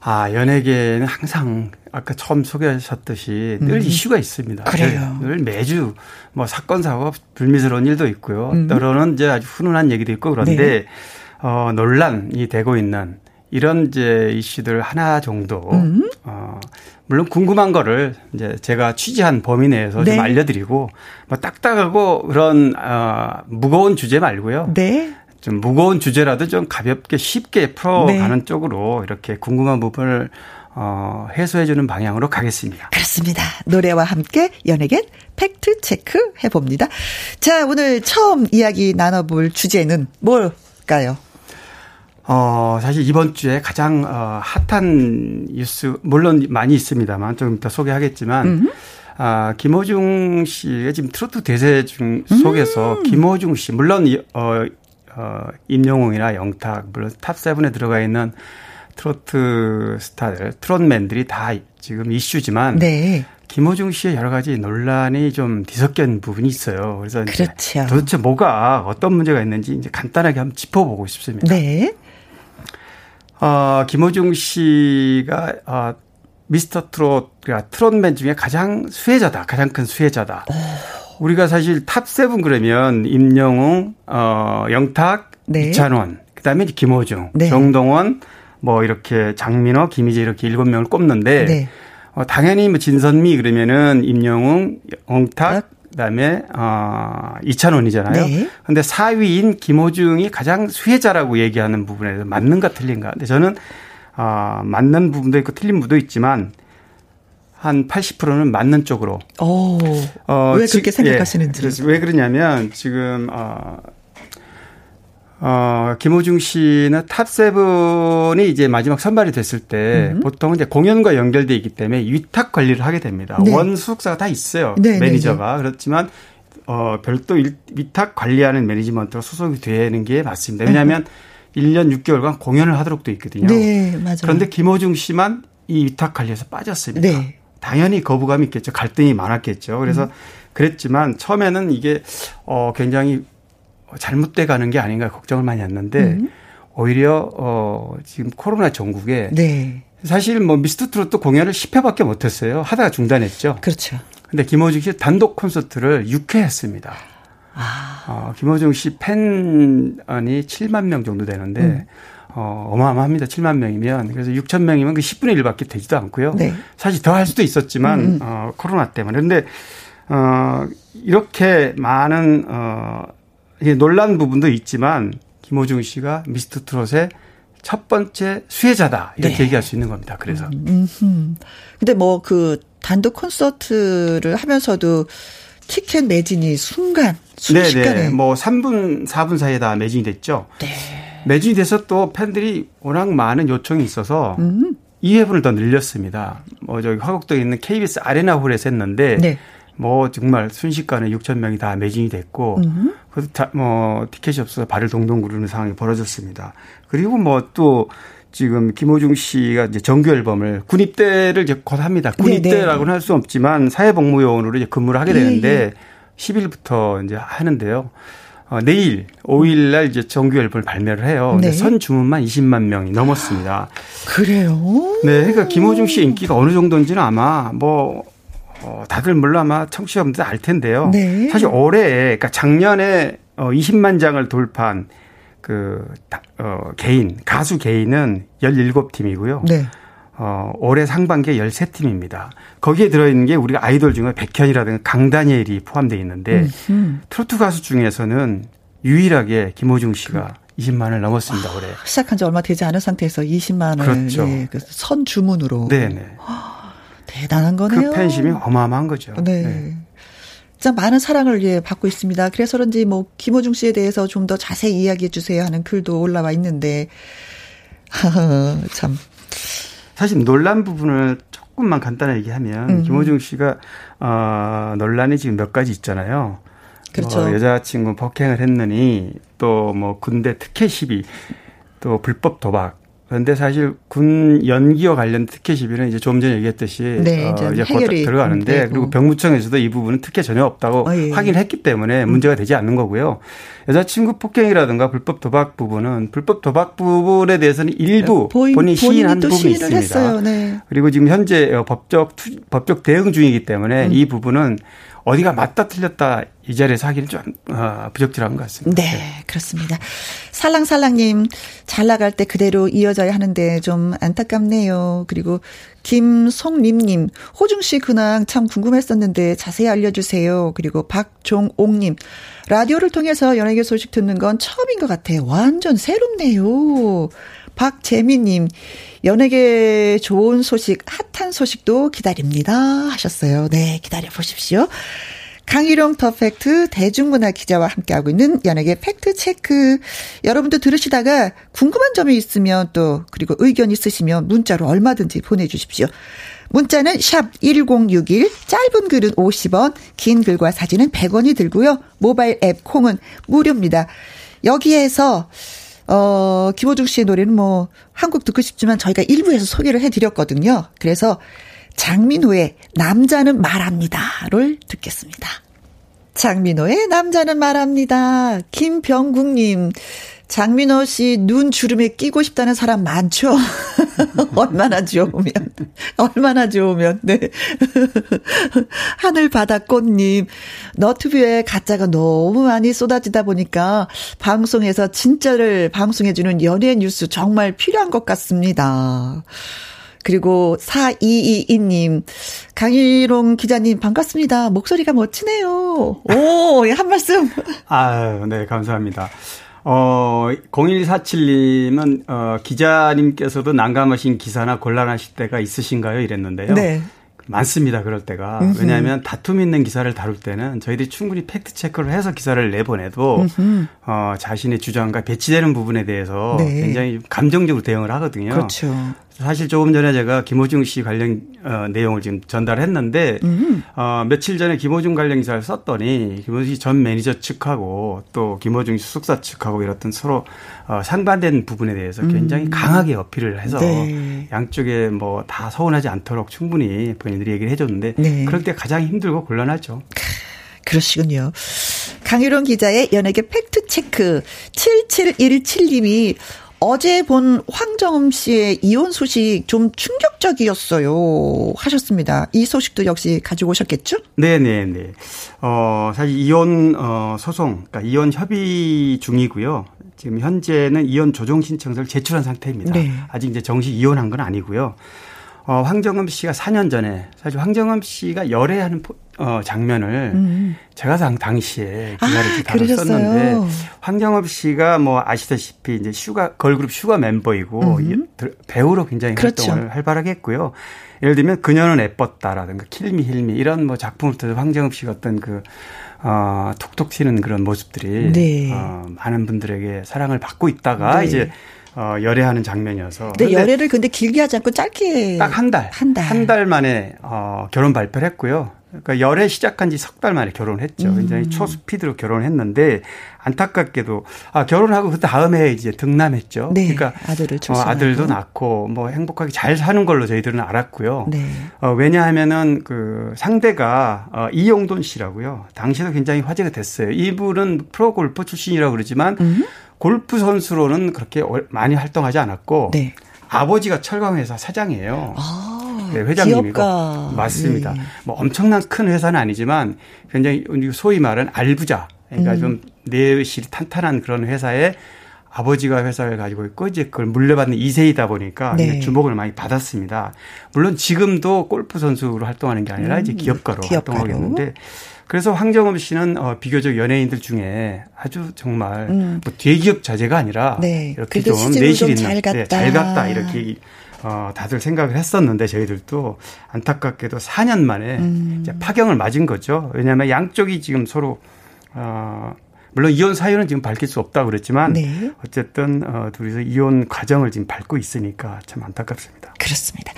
아, 연예계는 항상 아까 처음 소개하셨듯이 늘 음. 이슈가 있습니다. 그래요. 늘, 늘, 매주 뭐 사건 사고 불미스러운 일도 있고요. 음. 때로는 이제 아주 훈훈한 얘기도 있고 그런데 네. 어 논란이 되고 있는 이런 이제 이슈들 하나 정도 음. 어 물론 궁금한 거를 이제 제가 취재한 범위 내에서 네. 좀 알려드리고 뭐 딱딱하고 그런 어 무거운 주제 말고요. 네. 좀 무거운 주제라도 좀 가볍게 쉽게 풀어가는 네. 쪽으로 이렇게 궁금한 부분을 어, 해소해주는 방향으로 가겠습니다. 그렇습니다. 노래와 함께 연예계 팩트 체크 해봅니다. 자, 오늘 처음 이야기 나눠볼 주제는 뭘까요? 어, 사실 이번 주에 가장 어, 핫한 뉴스 물론 많이 있습니다만 좀 이따 소개하겠지만 음. 아, 김호중 씨가 지금 트로트 대세 중 속에서 음. 김호중 씨 물론 어, 어 임영웅이나 영탁 물론 탑7에 들어가 있는 트로트 스타들, 트롯맨들이 다 지금 이슈지만 네. 김호중 씨의 여러 가지 논란이 좀 뒤섞인 부분이 있어요. 그래서 그렇죠. 도대체 뭐가 어떤 문제가 있는지 이제 간단하게 한번 짚어보고 싶습니다. 네. 어, 김호중 씨가 어, 미스터 트롯, 그러니까 트롯맨 중에 가장 수혜자다. 가장 큰 수혜자다. 오. 우리가 사실 탑7 그러면 임영웅, 어, 영탁, 네. 이찬원, 그 다음에 김호중, 네. 정동원, 뭐 이렇게 장민호, 김희재 이렇게 일곱 명을 꼽는데, 네. 어, 당연히 뭐 진선미 그러면은 임영웅, 영탁, 그다음에 어 이찬원이잖아요. 네. 근데 4위인 김호중이 가장 수혜자라고 얘기하는 부분에서 맞는가 틀린가. 근데 저는 어 맞는 부분도 있고 틀린 부분도 있지만 한 80%는 맞는 쪽으로. 오, 어, 왜 그렇게 생각하시는지. 예, 왜 그러냐면 지금 어 어, 김호중 씨는 탑세븐이 이제 마지막 선발이 됐을 때 음. 보통 이제 공연과 연결돼 있기 때문에 위탁 관리를 하게 됩니다. 네. 원 소속사가 다 있어요. 네, 네 매니저가. 네, 그렇지만 어, 별도 위탁 관리하는 매니지먼트로 소속이 되는 게 맞습니다. 왜냐하면 음. 1년 6개월간 공연을 하도록 돼 있거든요. 네, 맞아요. 그런데 김호중 씨만 이 위탁 관리에서 빠졌습니다. 네. 당연히 거부감이 있겠죠. 갈등이 많았겠죠. 그래서 음. 그랬지만 처음에는 이게 어 굉장히 잘못돼 가는 게 아닌가 걱정을 많이 했는데 음. 오히려 어 지금 코로나 전국에 네. 사실 뭐 미스터 트롯도 공연을 10회밖에 못 했어요. 하다가 중단했죠. 그렇죠. 근데 김호중 씨 단독 콘서트를 6회 했습니다. 아. 어, 김호중 씨 팬이 7만 명 정도 되는데 음. 어, 어마어마합니다. 7만 명이면. 그래서 6천 명이면 그 10분의 1밖에 되지도 않고요. 네. 사실 더 할 수도 있었지만, 음, 음. 어, 코로나 때문에. 근데, 어, 이렇게 많은, 어, 논란 부분도 있지만, 김호중 씨가 미스터 트롯의 첫 번째 수혜자다. 이렇게 네. 얘기할 수 있는 겁니다. 그래서. 음, 음. 근데 뭐 그 단독 콘서트를 하면서도 티켓 매진이 순간, 순식간에. 네네. 뭐 3분, 4분 사이에 다 매진이 됐죠. 네. 매진이 돼서 또 팬들이 워낙 많은 요청이 있어서 음. 2회분을 더 늘렸습니다. 뭐 저기 화곡동에 있는 KBS 아레나 홀에서 했는데 네. 뭐 정말 순식간에 6천 명이 다 매진이 됐고 음. 그래서 다, 뭐 티켓이 없어서 발을 동동 구르는 상황이 벌어졌습니다. 그리고 뭐 또 지금 김호중 씨가 이제 정규 앨범을 군입대를 이제 곧 합니다. 군입대라고는 할 수 없지만 사회복무요원으로 이제 근무를 하게 되는데 예, 예. 10일부터 이제 하는데요. 어, 내일 5일 날 이제 정규 앨범을 발매를 해요. 네. 선 주문만 20만 명이 넘었습니다. 그래요? 네, 그러니까 김호중 씨 인기가 어느 정도인지는 아마 뭐 어, 다들 물론 아마 청취자분들 알 텐데요. 네. 사실 올해 그러니까 작년에 어, 20만 장을 돌파한 그 어, 개인 가수 개인은 17팀이고요. 네. 어, 올해 상반기에 13팀입니다. 거기에 들어있는 게 우리가 아이돌 중에 백현이라든가 강다니엘이 포함되어 있는데 음, 음. 트로트 가수 중에서는 유일하게 김호중 씨가 그, 20만을 넘었습니다, 올해. 시작한 지 얼마 되지 않은 상태에서 20만을 그렇죠. 네, 그선 주문으로. 네네. 대단한 거네요. 그 팬심이 어마어마한 거죠. 네. 네. 진 많은 사랑을 예, 받고 있습니다. 그래서 그런지 뭐 김호중 씨에 대해서 좀 더 자세히 이야기해 주세요 하는 글도 올라와 있는데 참 사실 논란 부분을 조금만 간단하게 얘기하면 음. 김호중 씨가 어 논란이 지금 몇 가지 있잖아요. 그렇죠. 뭐 여자친구 폭행을 했느니 또 뭐 군대 특혜 시비 또 불법 도박 그런데 사실 군 연기와 관련 특혜 시비는 이제 좀 전에 얘기했듯이 네, 어, 이제 곧 들어가는데 되고. 그리고 병무청에서도 이 부분은 특혜 전혀 없다고 어, 예. 확인했기 때문에 음. 문제가 되지 않는 거고요. 여자친구 폭행이라든가 불법 도박 부분은 불법 도박 부분에 대해서는 일부 본, 본인 시인한 부분이 있습니다. 네. 그리고 지금 현재 법적 법적 대응 중이기 때문에 음. 이 부분은 어디가 맞다 틀렸다 이 자리에서 하기는 좀 어, 부적절한 것 같습니다. 네, 네. 그렇습니다. 살랑살랑님 잘 나갈 때 그대로 이어져야 하는데 좀 안타깝네요. 그리고 김송림님 호중 씨 근황 참 궁금했었는데 자세히 알려주세요. 그리고 박종옥님 라디오를 통해서 연예계 소식 듣는 건 처음인 것 같아요. 완전 새롭네요. 박재민님, 연예계 좋은 소식, 핫한 소식도 기다립니다. 하셨어요. 네, 기다려 보십시오. 강희룡 퍼펙트 대중문화 기자와 함께하고 있는 연예계 팩트체크. 여러분도 들으시다가 궁금한 점이 있으면 또, 그리고 의견 있으시면 문자로 얼마든지 보내주십시오. 문자는 샵 1061, 짧은 글은 50원, 긴 글과 사진은 100원이 들고요. 모바일 앱 콩은 무료입니다. 여기에서 어, 김호중 씨의 노래는 뭐, 한국 듣고 싶지만 저희가 일부에서 소개를 해드렸거든요. 그래서 장민호의 남자는 말합니다를 듣겠습니다. 장민호의 남자는 말합니다. 김병국님, 장민호 씨 눈 주름에 끼고 싶다는 사람 많죠? 얼마나 좋으면, 얼마나 좋으면, 네. 하늘 바다 꽃님, 너튜브에 가짜가 너무 많이 쏟아지다 보니까 방송에서 진짜를 방송해주는 연예 뉴스 정말 필요한 것 같습니다. 그리고 4222님, 강일롱 기자님 반갑습니다. 목소리가 멋지네요. 오, 예, 한 말씀. 아유, 네, 감사합니다. 어, 0147님은, 어, 기자님께서도 난감하신 기사나 곤란하실 때가 있으신가요? 이랬는데요. 네. 많습니다. 그럴 때가. 음흠. 왜냐하면 다툼 있는 기사를 다룰 때는 저희들이 충분히 팩트 체크를 해서 기사를 내보내도 음흠. 어, 자신의 주장과 배치되는 부분에 대해서 네. 굉장히 감정적으로 대응을 하거든요. 그렇죠. 사실 조금 전에 제가 김호중 씨 관련 어, 내용을 지금 전달했는데 음. 어, 며칠 전에 김호중 관련 기사를 썼더니 김호중 씨 전 매니저 측하고 또 김호중 씨 소속사 측하고 이렇던 서로 어, 상반된 부분에 대해서 굉장히 음. 강하게 어필을 해서 네. 양쪽에 뭐 다 서운하지 않도록 충분히 본인들이 얘기를 해줬는데 네. 그럴 때 가장 힘들고 곤란하죠. 그러시군요. 강유론 기자의 연예계 팩트체크 7717님이 어제 본 황정음 씨의 이혼 소식 좀 충격적이었어요. 하셨습니다. 이 소식도 역시 가지고 오셨겠죠? 네네네. 어, 사실 이혼, 어, 소송, 그러니까 이혼 협의 중이고요. 지금 현재는 이혼 조정 신청서를 제출한 상태입니다. 네. 아직 이제 정식 이혼한 건 아니고요. 어, 황정음 씨가 4년 전에 사실 황정음 씨가 열애하는 어, 장면을 음. 제가 당, 당시에 기사를 아, 다뤘었는데 황정음 씨가 뭐 아시다시피 이제 슈가 걸그룹 슈가 멤버이고 음. 배우로 굉장히 그렇죠. 활동을 활발하게 했고요. 예를 들면 그녀는 예뻤다라든가 Kill Me Heal Me 이런 뭐 작품을 통해서 황정음 씨가 어떤 그 어, 톡톡 튀는 그런 모습들이 네. 어, 많은 분들에게 사랑을 받고 있다가 네. 이제 어, 열애하는 장면이어서. 근데 열애를 근데 길게 하지 않고 짧게. 딱 한 달. 한 달. 한 달 만에, 어, 결혼 발표를 했고요. 그러니까 열애 시작한 지 석 달 만에 결혼을 했죠. 음. 굉장히 초스피드로 결혼을 했는데 안타깝게도 아 결혼하고 그 다음에 이제 등남했죠. 네. 그러니까 아들을 어, 아들도 낳고 뭐 행복하게 잘 사는 걸로 저희들은 알았고요. 네. 어, 왜냐하면은 그 상대가 어, 이용돈 씨라고요. 당시에도 굉장히 화제가 됐어요. 이분은 프로 골퍼 출신이라고 그러지만 음. 골프 선수로는 그렇게 많이 활동하지 않았고 네. 아버지가 철강 회사 사장이에요. 아. 네, 회장님이고 기업가. 맞습니다. 네. 뭐 엄청난 큰 회사는 아니지만 굉장히 소위 말하는 알부자 그러니까 음. 좀 내실이 탄탄한 그런 회사에 아버지가 회사를 가지고 있고 이제 그걸 물려받는 2세이다 보니까 네. 주목을 많이 받았습니다. 물론 지금도 골프 선수로 활동하는 게 아니라 음. 이제 기업가로, 기업가로. 활동하고 있는데 그래서 황정음 씨는 어, 비교적 연예인들 중에 아주 정말 음. 뭐 대기업 자제가 아니라 네. 이렇게 좀 내실 있는 잘 갔다. 네, 잘 갔다 이렇게 어, 다들 생각을 했었는데 저희들도 안타깝게도 4년 만에 음. 이제 파경을 맞은 거죠. 왜냐하면 양쪽이 지금 서로 어, 물론 이혼 사유는 지금 밝힐 수 없다고 그랬지만 네. 어쨌든 어, 둘이서 이혼 과정을 지금 밟고 있으니까 참 안타깝습니다. 그렇습니다.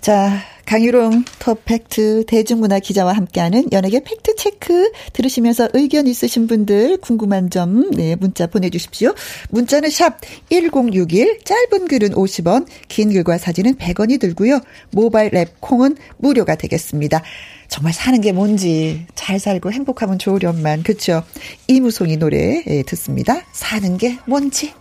자, 강일홍 더 팩트 대중문화 기자와 함께하는 연예계 팩트 체크 들으시면서 의견 있으신 분들 궁금한 점 네, 문자 보내 주십시오. 문자는 샵 1061, 짧은 글은 50원, 긴 글과 사진은 100원이 들고요. 모바일 랩 콩은 무료가 되겠습니다. 정말 사는 게 뭔지 잘 살고 행복하면 좋으련만 그렇죠. 이무송이 노래 예, 듣습니다. 사는 게 뭔지.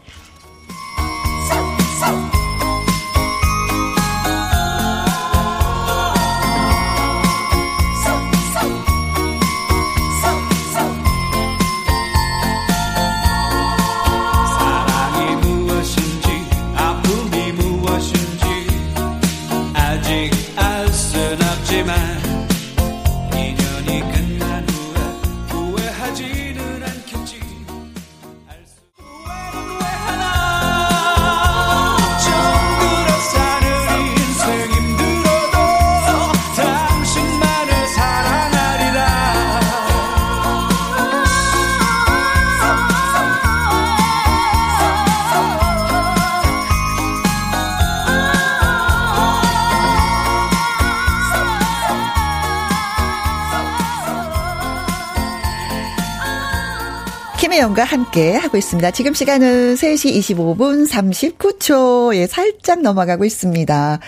김혜영과 함께 하고 있습니다. 지금 시간은 3시 25분 39초에 살짝 넘어가고 있습니다.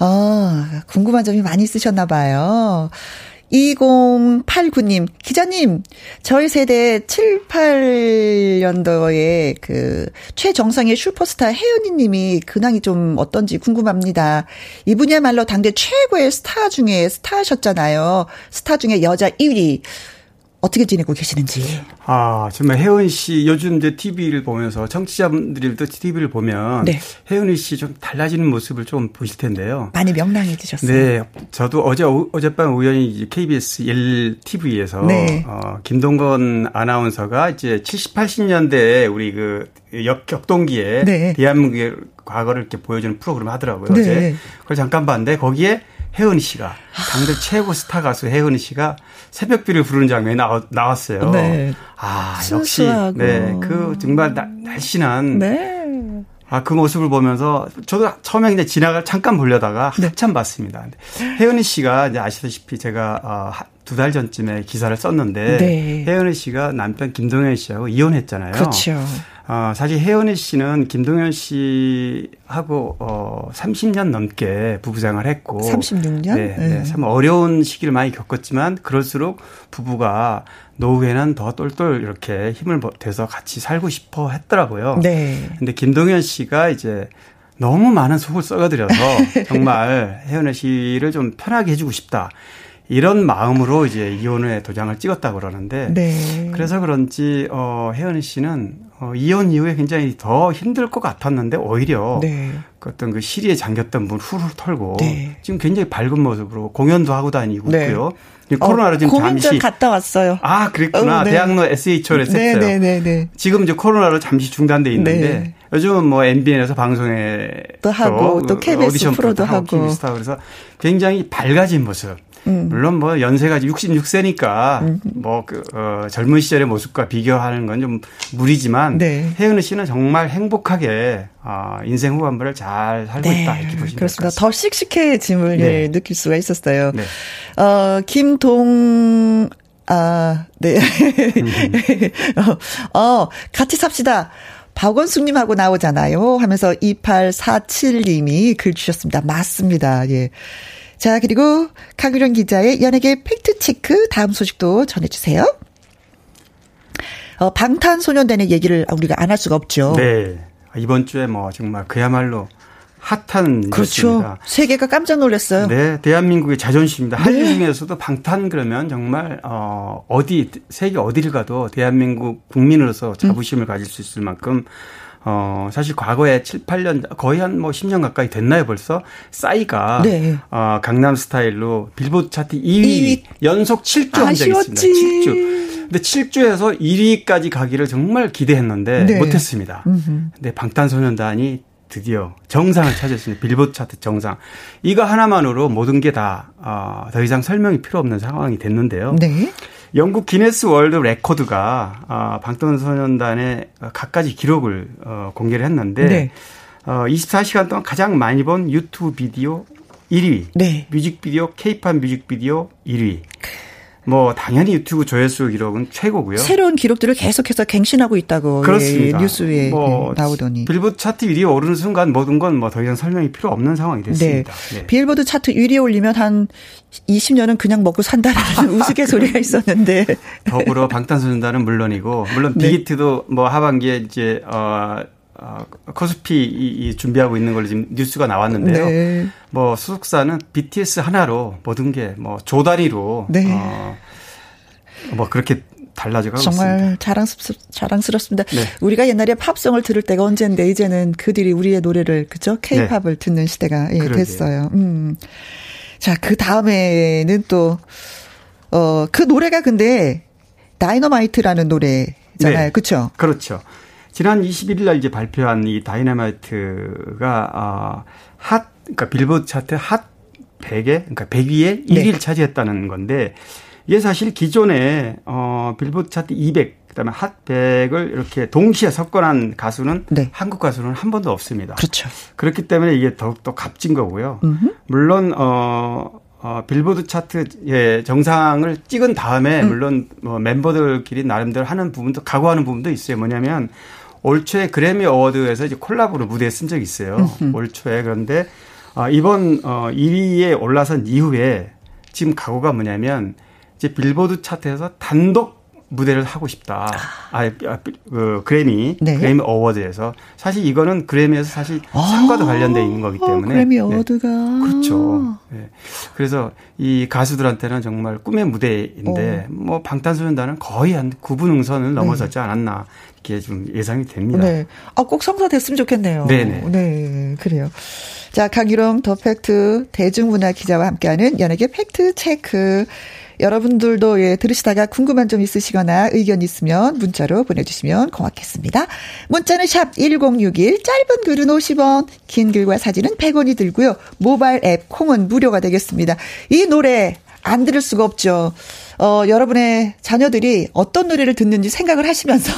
어, 궁금한 점이 많이 있으셨나 봐요. 2089님, 기자님, 저희 세대 7, 8년도에 그 최정상의 슈퍼스타 혜연이 님이 근황이 좀 어떤지 궁금합니다. 이분이야말로 당대 최고의 스타 중에 스타셨잖아요. 스타 중에 여자 1위. 어떻게 지내고 계시는지. 아, 정말 혜은 씨 요즘 이제 TV를 보면서 청취자분들도 TV를 보면 네. 혜은이 씨 좀 달라지는 모습을 좀 보실 텐데요. 많이 명랑해지셨어요. 네. 저도 어제 어젯밤 우연히 KBS 1 TV에서 네. 어, 김동건 아나운서가 이제 70, 80년대에 우리 그 역 격동기에 네. 대한민국의 과거를 이렇게 보여주는 프로그램 하더라고요. 네. 어제. 그걸 잠깐 봤는데 거기에 혜은이 씨가 당대 최고 스타 가수 혜은이 씨가 새벽비를 부르는 장면이 나왔, 나왔어요. 네. 아 역시 네그 정말 나, 날씬한 네. 아 그 모습을 보면서 저도 처음에 그냥 지나가 잠깐 보려다가 네. 한참 봤습니다. 혜은이 씨가 이제 아시다시피 제가 어, 두 달 전쯤에 기사를 썼는데 네. 혜은이 씨가 남편 김동현 씨하고 이혼했잖아요. 그렇죠. 어, 사실 혜연이 씨는 김동현 씨하고 어 30년 넘게 부부 생활을 했고 36년? 네, 네. 네. 참 어려운 시기를 많이 겪었지만 그럴수록 부부가 노후에는 더 똘똘 이렇게 힘을 대서 같이 살고 싶어 했더라고요. 네. 근데 김동현 씨가 이제 너무 많은 속을 썩어들여서 정말 혜연이 씨를 좀 편하게 해주고 싶다. 이런 마음으로 이제 이혼의 도장을 찍었다 고 그러는데 네. 그래서 그런지 어 혜연 씨는 어 이혼 이후에 굉장히 더 힘들 것 같았는데 오히려 네. 그 어떤 그 시리에 잠겼던 문 후루룩 털고 네. 지금 굉장히 밝은 모습으로 공연도 하고 다니고 네. 있고요. 코로나로 지금 잠시 갔다 왔어요. 아 그랬구나. 어, 네. 대학로 SHR에 네, 했어요. 네, 네, 네. 지금 이제 코로나로 잠시 중단돼 있는데 네. 요즘은 뭐 MBN에서 방송에 또 하고 또 KBS 오디션 프로도 하고, 하고. 그래서 굉장히 밝아진 모습. 음. 물론 뭐 연세가 66세니까 음. 뭐그 어, 젊은 시절의 모습과 비교하는 건 좀 무리지만 네. 혜은우 씨는 정말 행복하게 어, 인생 후반부를 잘 살고 네. 있다 이렇게 보시면 그렇습니다. 더 씩씩해짐을 네. 예, 느낄 수가 있었어요. 네. 어, 김동 아, 네. 어, 어, 같이 삽시다. 박원숙님하고 나오잖아요. 하면서 2847님이 글 주셨습니다. 맞습니다. 예. 자, 그리고 강유령 기자의 연예계 팩트체크 다음 소식도 전해주세요. 어, 방탄소년단의 얘기를 우리가 안 할 수가 없죠. 네. 이번 주에 뭐 정말 그야말로 핫한 그렇죠. 뉴스입니다. 세계가 깜짝 놀랐어요. 네, 대한민국의 자존심입니다. 한류 네. 중에서도 방탄 그러면 정말 어 어디 세계 어디를 가도 대한민국 국민으로서 자부심을 음. 가질 수 있을 만큼 어, 사실 과거에 7, 8년, 거의 한 뭐 10년 가까이 됐나요 벌써? 싸이가, 네. 어, 강남 스타일로 빌보드 차트 2위, 2위. 연속 7주 한 적이 있습니다. 7주. 근데 7주에서 1위까지 가기를 정말 기대했는데 네. 못했습니다. 음흠. 근데 방탄소년단이 드디어 정상을 찾았습니다. 빌보드 차트 정상. 이거 하나만으로 모든 게 다, 어, 더 이상 설명이 필요 없는 상황이 됐는데요. 네. 영국 기네스 월드 레코드가 어, 방탄소년단의 갖가지 기록을 어, 공개를 했는데 네. 어, 24시간 동안 가장 많이 본 유튜브 비디오 1위, 네. 뮤직비디오 케이팝 뮤직비디오 1위. 뭐 당연히 유튜브 조회수 기록은 최고고요. 새로운 기록들을 계속해서 갱신하고 있다고 그렇습니다. 예, 뉴스에 뭐 나오더니 빌보드 차트 1위에 오르는 순간 모든 건 뭐 더 이상 설명이 필요 없는 상황이 됐습니다. 네. 네. 빌보드 차트 1위에 올리면 한 20년은 그냥 먹고 산다라는 우스갯소리가 있었는데 더불어 방탄소년단은 물론이고 물론 네. 빅히트도 뭐 하반기에 이제 어 어, 코스피 이, 이 준비하고 있는 걸로 지금 뉴스가 나왔는데요. 네. 뭐 소속사는 BTS 하나로 모든 게 뭐 조다리로 네. 어, 뭐 그렇게 달라져가고 정말 있습니다. 자랑스럽, 자랑스럽습니다. 네. 우리가 옛날에 팝송을 들을 때가 언젠데 이제는 그들이 우리의 노래를 그죠? 케이팝을 네. 듣는 시대가 예, 됐어요. 음. 자, 그 다음에는 또, 어, 그 노래가 근데 다이너마이트라는 노래잖아요. 네. 그쵸? 그렇죠. 지난 21일 날 이제 발표한 이 다이너마이트가 어, 핫 그러니까 빌보드 차트 핫 100에 그러니까 100위에 1위를 네. 차지했다는 건데 이게 사실 기존에 어 빌보드 차트 200 그다음에 핫 100을 이렇게 동시에 석권한 가수는 네. 한국 가수는 한 번도 없습니다. 그렇죠. 그렇기 때문에 이게 더욱더 값진 거고요. 음흠. 물론 어 어, 빌보드 차트의 정상을 찍은 다음에 음. 물론 뭐 멤버들끼리 나름대로 하는 부분도 각오하는 부분도 있어요. 뭐냐면 올 초에 그래미 어워드에서 이제 콜라보로 무대에 선 적이 있어요. 올 초에 그런데 어, 이번 어 1위에 올라선 이후에 지금 각오가 뭐냐면 이제 빌보드 차트에서 단독 무대를 하고 싶다. 아, 아 그 그래미 네. 그래미 어워드에서 사실 이거는 그래미에서 사실 아, 상과도 관련돼 있는 거기 때문에 그래미 네. 어워드가 네. 그렇죠. 네. 그래서 이 가수들한테는 정말 꿈의 무대인데 어. 뭐 방탄소년단은 거의 한 9분 응선을 넘어섰지 않았나 이렇게 좀 예상이 됩니다. 네. 아, 꼭 성사됐으면 좋겠네요. 네네. 네, 그래요. 자, 강일홍 더 팩트 대중문화 기자와 함께하는 연예계 팩트 체크. 여러분들도 예, 들으시다가 궁금한 점 있으시거나 의견 있으면 문자로 보내주시면 고맙겠습니다. 문자는 샵 1061, 짧은 글은 50원, 긴 글과 사진은 100원이 들고요. 모바일 앱 콩은 무료가 되겠습니다. 이 노래 안 들을 수가 없죠. 어, 여러분의 자녀들이 어떤 노래를 듣는지 생각을 하시면서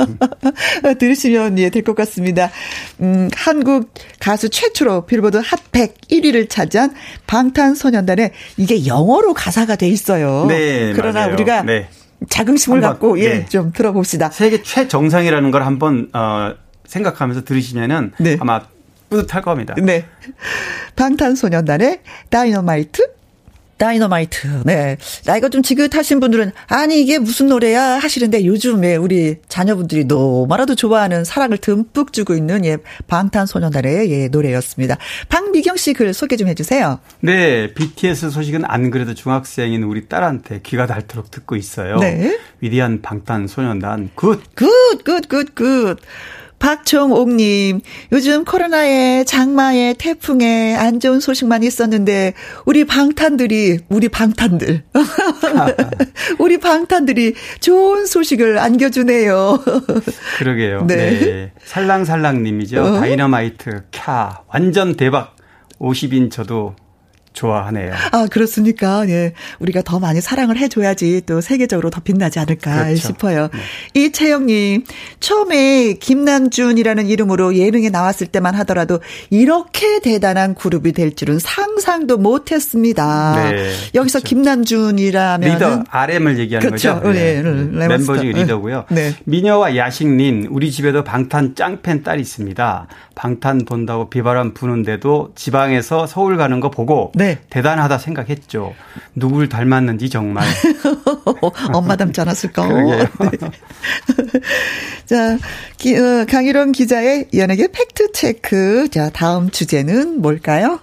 들으시면 예, 될 것 같습니다. 음, 한국 가수 최초로 빌보드 핫100 1위를 차지한 방탄소년단의 이게 영어로 가사가 돼 있어요. 네. 그러나 맞아요. 우리가 네. 자긍심을 갖고 예, 네. 좀 들어봅시다. 세계 최정상이라는 걸 한번 어, 생각하면서 들으시면은 네. 아마 뿌듯할 겁니다. 네. 방탄소년단의 다이너마이트 다이너마이트. 네. 나이가 좀 지긋하신 분들은 아니 이게 무슨 노래야 하시는데 요즘에 우리 자녀분들이 너무나도 좋아하는 사랑을 듬뿍 주고 있는 예 방탄소년단의 예 노래였습니다. 박미경 씨 글 소개 좀 해주세요. 네, BTS 소식은 안 그래도 중학생인 우리 딸한테 귀가 닳도록 듣고 있어요. 네. 위대한 방탄소년단 good. Good, good, good, good. 박종옥님, 요즘 코로나에 장마에 태풍에 안 좋은 소식만 있었는데, 우리 방탄들이, 우리 방탄들. 우리 방탄들이 좋은 소식을 안겨주네요. 그러게요. 네. 네. 살랑살랑님이죠. 어? 다이너마이트, 캬, 완전 대박. 50인 저도 좋아하네요. 아, 그렇습니까? 예. 우리가 더 많이 사랑을 해줘야지 또 세계적으로 더 빛나지 않을까 그렇죠. 싶어요. 네. 이채영님, 처음에 김남준이라는 이름으로 예능에 나왔을 때만 하더라도 이렇게 대단한 그룹이 될 줄은 상상도 못 했습니다. 네, 여기서 그렇죠. 김남준이라면. 리더, RM을 얘기하는 그렇죠. 거죠. 네. 네. 멤버 중에 리더고요. 네. 미녀와 야식님, 우리 집에도 방탄 짱팬 딸이 있습니다. 방탄 본다고 비바람 부는데도 지방에서 서울 가는 거 보고 네. 대단하다 생각했죠. 누굴 닮았는지 정말. 엄마 닮지 않았을까? 네. 자, 기, 어, 강일원 기자의 연예계 팩트 체크. 자, 다음 주제는 뭘까요?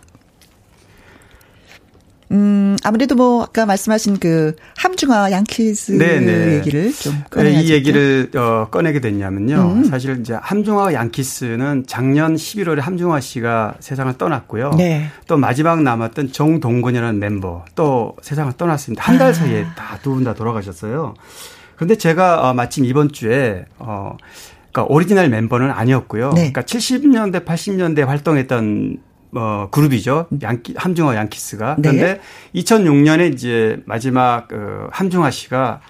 음, 아무래도 뭐 아까 말씀하신 그 함중아 양키스 네네. 네. 얘기를 좀 꺼내야죠. 네, 이 얘기를 어, 꺼내게 됐냐면요. 음. 사실 이제 함중아 양키스는 작년 11월에 함중아 씨가 세상을 떠났고요. 네. 또 마지막 남았던 정동건이라는 mem버 또 세상을 떠났습니다. 한달 아. 사이에 다 두 분다 돌아가셨어요. 그런데 제가 어, 마침 이번 주에 어 그러니까 오리지널 멤버는 아니었고요. 네. 그러니까 70년대 80년대 활동했던 어, 그룹이죠. 양키, 함중아 양키스가. 네. 그런데 네. 2006년에 이제 마지막 어, 함중아 씨가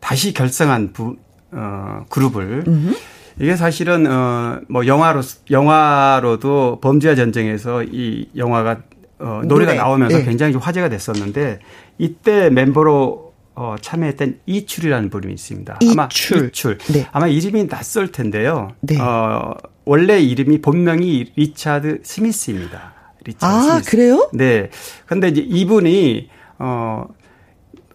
다시 결성한 부, 어, 그룹을 음흠. 이게 사실은 어뭐 영화로 영화로도 범죄와 전쟁에서 이 영화가 어 노래가 노래. 나오면서 네. 굉장히 화제가 됐었는데 이때 멤버로 어 참여했던 이출이라는 분이 있습니다. 이출. 아마 이출. 네. 아마 이름이 낯설 텐데요. 네. 어 원래 이름이 본명이 리차드 스미스입니다. 리차드 아, 스미스. 그래요? 네. 근데 이제 이분이 어,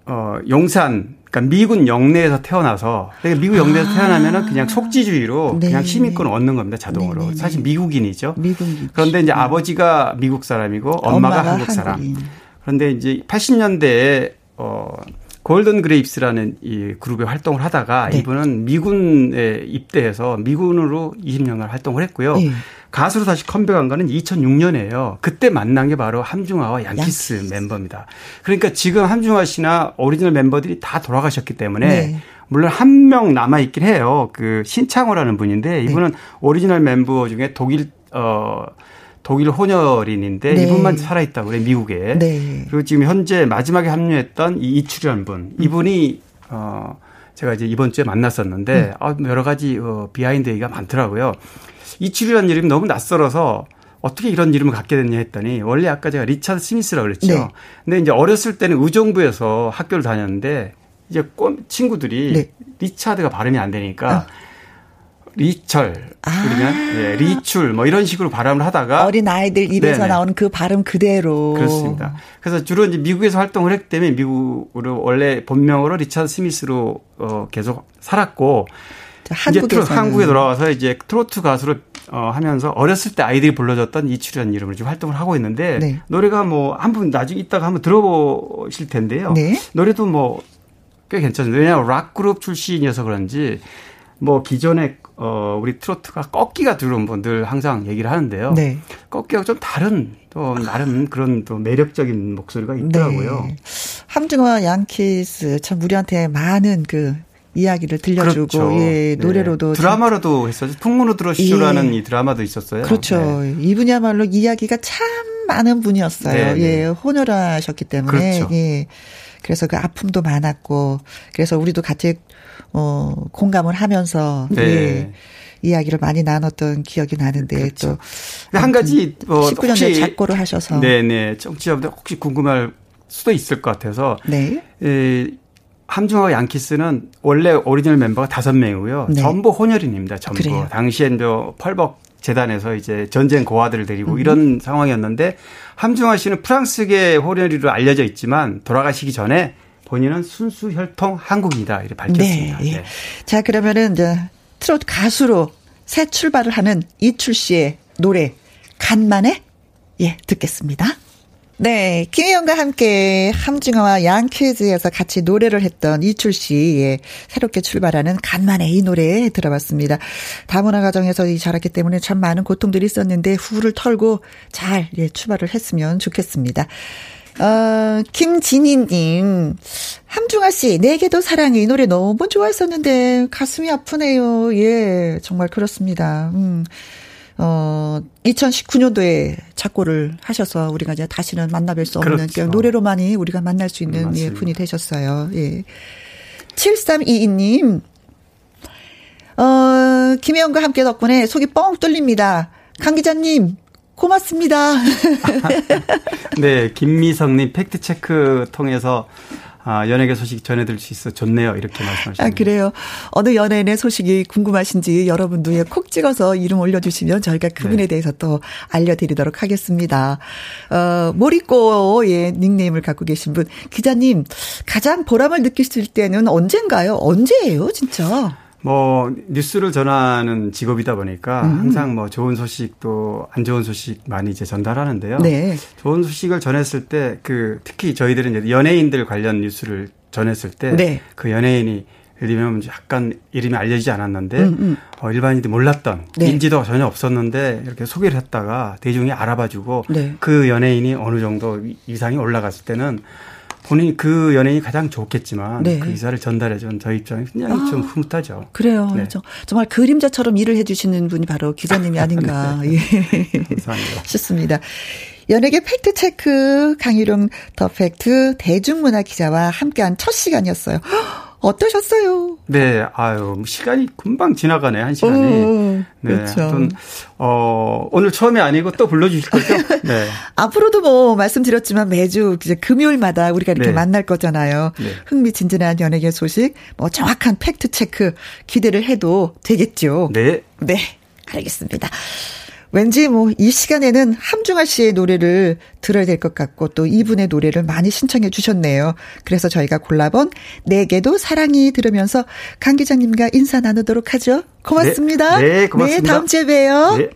어, 용산, 그러니까 미군 영내에서 태어나서, 그러니까 미국 영내에서 아. 태어나면은 그냥 속지주의로 네. 그냥 시민권을 얻는 겁니다, 자동으로. 네네네. 사실 미국인이죠. 미국인. 그런데 이제 아버지가 미국 사람이고 엄마가, 엄마가 한국 사람. 한국인. 그런데 이제 80년대에 어, 골든 그레이프스라는 이 그룹의 활동을 하다가 네. 이분은 미군에 입대해서 미군으로 20년간 활동을 했고요. 네. 가수로 다시 컴백한 거는 2006년이에요. 그때 만난 게 바로 함중아와 양키스, 양키스. 멤버입니다. 그러니까 지금 함중아 씨나 오리지널 멤버들이 다 돌아가셨기 때문에 네. 물론 한 명 남아 있긴 해요. 그 신창호라는 분인데 이분은 네. 오리지널 멤버 중에 독일 어 독일 혼혈인인데 네. 이분만 살아있다고 그래 미국에. 네. 그리고 지금 현재 마지막에 합류했던 이 이출이란 분 음. 이분이 어 제가 이제 이번 주에 만났었는데 음. 아, 여러 가지 어, 비하인드 얘기가 많더라고요. 이출이라는 이름이 너무 낯설어서 어떻게 이런 이름을 갖게 됐냐 했더니 원래 아까 제가 리차드 스미스라고 그랬죠. 네. 근데 이제 어렸을 때는 의정부에서 학교를 다녔는데 이제 친구들이 네. 리차드가 발음이 안 되니까 아. 리철 아. 그러면 예, 리출 뭐 이런 식으로 발음을 하다가 어린 아이들 입에서 네네. 나오는 그 발음 그대로 그렇습니다. 그래서 주로 이제 미국에서 활동을 했기 때문에 미국으로 원래 본명으로 리차드 스미스로 어 계속 살았고 한국에 한국에 돌아와서 이제 트로트 가수로 어 하면서 어렸을 때 아이들이 불러줬던 이출이라는 이름으로 지금 활동을 하고 있는데 네. 노래가 뭐 한 분 나중에 이따가 한번 들어보실 텐데요. 네. 노래도 뭐 꽤 괜찮아요. 왜냐하면 락 그룹 출신이어서 그런지 뭐 기존에 어 우리 트로트가 꺾기가 들어온 분들 항상 얘기를 하는데요. 네. 꺾기가 좀 다른 또 나름 그런 또 매력적인 목소리가 있더라고요. 네. 함중화 양키스 참 우리한테 많은 그 이야기를 들려주고 그렇죠. 예 네. 노래로도 네. 드라마로도 했었죠. 풍문으로 들어시죠라는 예. 이 드라마도 있었어요. 그렇죠. 네. 이분이야말로 이야기가 참 많은 분이었어요. 네, 네. 예 혼혈하셨기 때문에 그렇죠. 예 그래서 그 아픔도 많았고 그래서 우리도 같이 어, 공감을 하면서 네. 예, 이야기를 많이 나눴던 기억이 나는데 그렇죠. 또한 가지 뭐 19년에 작고를 하셔서 네네 청취자분들 혹시 궁금할 수도 있을 것 같아서 네. 예, 함중하고 양키스는 원래 오리지널 멤버가 다섯 명이고요. 네. 전부 혼혈인입니다. 전부 그래요. 당시엔 저 펄벅 재단에서 이제 전쟁 고아들을 데리고 음. 이런 상황이었는데 함중아 씨는 프랑스계 호련리로 알려져 있지만 돌아가시기 전에 본인은 순수 혈통 한국이다 이렇게 밝혔습니다. 네. 네. 자 그러면은 이제 트롯 가수로 새 출발을 하는 이출 씨의 노래 간만에 예 듣겠습니다. 네, 김혜영과 함께 함증어와 양키즈에서 같이 노래를 했던 이출 씨, 예, 새롭게 출발하는 간만에 이 노래 들어봤습니다. 다문화 가정에서 자랐기 때문에 참 많은 고통들이 있었는데 후를 털고 잘 예, 출발을 했으면 좋겠습니다. 어, 김진희님, 함중아 씨, 내게도 사랑해. 이 노래 너무 좋아했었는데, 가슴이 아프네요. 예, 정말 그렇습니다. 음. 어, 2019년도에 작고를 하셔서 우리가 이제 다시는 만나뵐 수 없는 그렇죠. 노래로만이 우리가 만날 수 있는 음, 예, 분이 되셨어요. 예. 7322님, 어, 김혜영과 함께 덕분에 속이 뻥 뚫립니다. 강 기자님, 고맙습니다. 네, 김미성님 팩트체크 통해서 아, 연예계 소식 전해드릴 수 있어 좋네요. 이렇게 말씀하셨습니다. 아, 그래요. 어느 연예인의 소식이 궁금하신지 여러분도 예, 콕 찍어서 이름 올려주시면 저희가 그분에 네. 대해서 또 알려드리도록 하겠습니다. 어, 모리꼬, 예, 닉네임을 갖고 계신 분. 기자님, 가장 보람을 느끼실 때는 언젠가요? 언제예요, 진짜? 뭐 뉴스를 전하는 직업이다 보니까 음. 항상 뭐 좋은 소식도 안 좋은 소식 많이 이제 전달하는데요. 네. 좋은 소식을 전했을 때 그 특히 저희들은 이제 연예인들 관련 뉴스를 전했을 때그 네. 그 연예인이 예를 들면 약간 이름이 알려지지 않았는데 음, 음. 어, 일반인들이 몰랐던 네. 인지도가 전혀 없었는데 이렇게 소개를 했다가 대중이 알아봐주고 네. 그 연예인이 어느 정도 이상이 올라갔을 때는 본인이 그 연예인이 가장 좋겠지만 네. 그 이사를 전달해준 저희 입장에 굉장히 아, 좀 흐뭇하죠. 그래요. 네. 정말 그림자처럼 일을 해주시는 분이 바로 기자님이 아닌가 네. 예. 감사합니다. 싶습니다. 연예계 팩트체크 강일홍 더 팩트 대중문화 기자와 함께한 첫 시간이었어요. 어떠셨어요? 네, 아유, 뭐 시간이 금방 지나가네, 한 시간이. 오, 네. 그렇죠. 어, 오늘 처음이 아니고 또 불러주실 거죠? 네. 앞으로도 뭐 말씀드렸지만 매주 이제 금요일마다 우리가 이렇게 네. 만날 거잖아요. 네. 흥미진진한 연예계 소식, 뭐 정확한 팩트 체크 기대를 해도 되겠죠? 네. 네. 알겠습니다. 왠지 뭐 이 시간에는 함중아 씨의 노래를 들어야 될 것 같고 또 이분의 노래를 많이 신청해 주셨네요. 그래서 저희가 골라본 내게도 사랑이 들으면서 강 기자님과 인사 나누도록 하죠. 고맙습니다. 네, 네 고맙습니다. 네, 다음 주에 봬요. 네.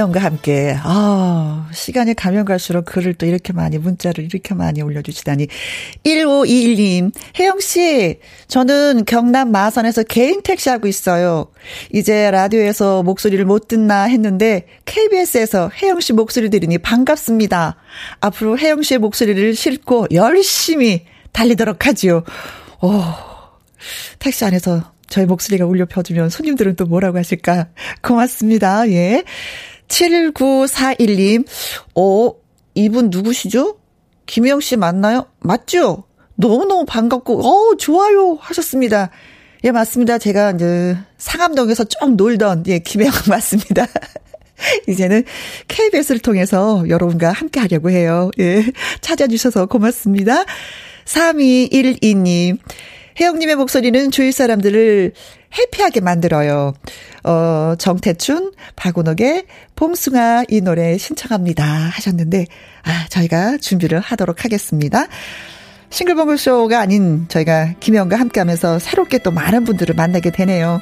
김혜영과 함께, 아, 시간이 가면 갈수록 글을 또 이렇게 많이, 문자를 이렇게 많이 올려주시다니. 1521님, 혜영씨, 저는 경남 마산에서 개인 택시 하고 있어요. 이제 라디오에서 목소리를 못 듣나 했는데, KBS에서 혜영씨 목소리 들으니 반갑습니다. 앞으로 혜영씨의 목소리를 싣고 열심히 달리도록 하지요. 오, 택시 안에서 저희 목소리가 울려 펴주면 손님들은 또 뭐라고 하실까? 고맙습니다. 예. 7941님, 어, 이분 누구시죠? 김혜영 씨 맞나요? 맞죠? 너무너무 반갑고, 어, 좋아요. 하셨습니다. 예, 맞습니다. 제가 이제 상암동에서 좀 놀던, 예, 김혜영 맞습니다. 이제는 KBS를 통해서 여러분과 함께 하려고 해요. 예, 찾아주셔서 고맙습니다. 3212님, 혜영님의 목소리는 주위 사람들을 해피하게 만들어요. 어, 정태춘, 박은옥의 봄숭아 이 노래 신청합니다 하셨는데, 아, 저희가 준비를 하도록 하겠습니다. 싱글벙글쇼가 아닌 저희가 김혜영과 함께 하면서 새롭게 또 많은 분들을 만나게 되네요.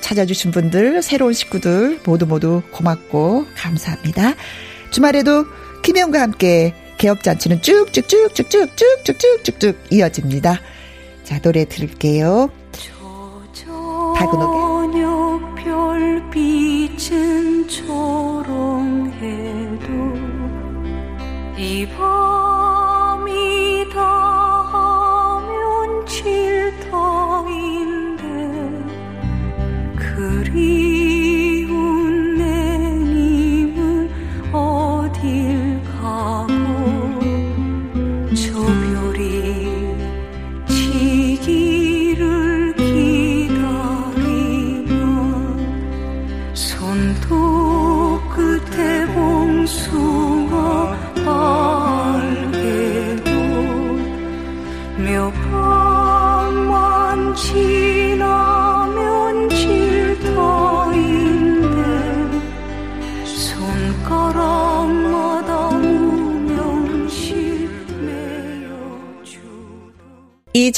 찾아주신 분들, 새로운 식구들 모두 모두 고맙고 감사합니다. 주말에도 김혜영과 함께 개업잔치는 쭉쭉쭉쭉쭉쭉쭉쭉쭉 이어집니다. 자, 노래 들을게요. 박은옥의 별빛은 초롱해도 이밤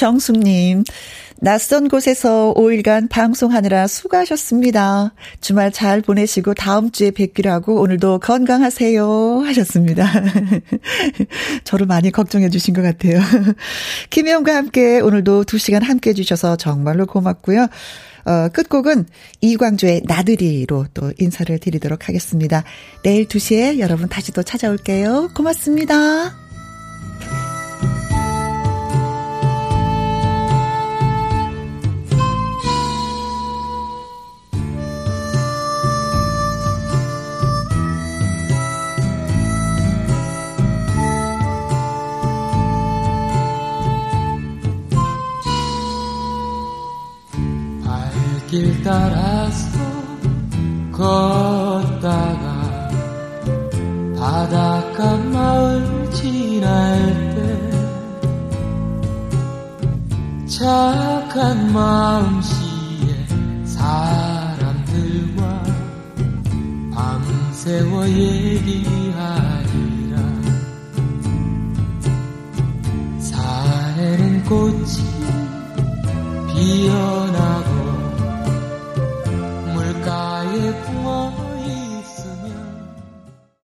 이정숙님, 낯선 곳에서 5일간 방송하느라 수고하셨습니다. 주말 잘 보내시고 다음 주에 뵙기로 하고 오늘도 건강하세요 하셨습니다. 저를 많이 걱정해 주신 것 같아요. 김혜영과 함께 오늘도 2시간 함께 해주셔서 정말로 고맙고요. 어, 끝곡은 이광조의 나들이로 또 인사를 드리도록 하겠습니다. 내일 2시에 여러분 다시 또 찾아올게요. 고맙습니다. 길 따라서 걷다가 바닷가 마을 지날 때 착한 마음씨의 사람들과 밤새워 얘기하리라. 산에는 꽃이 피어 改过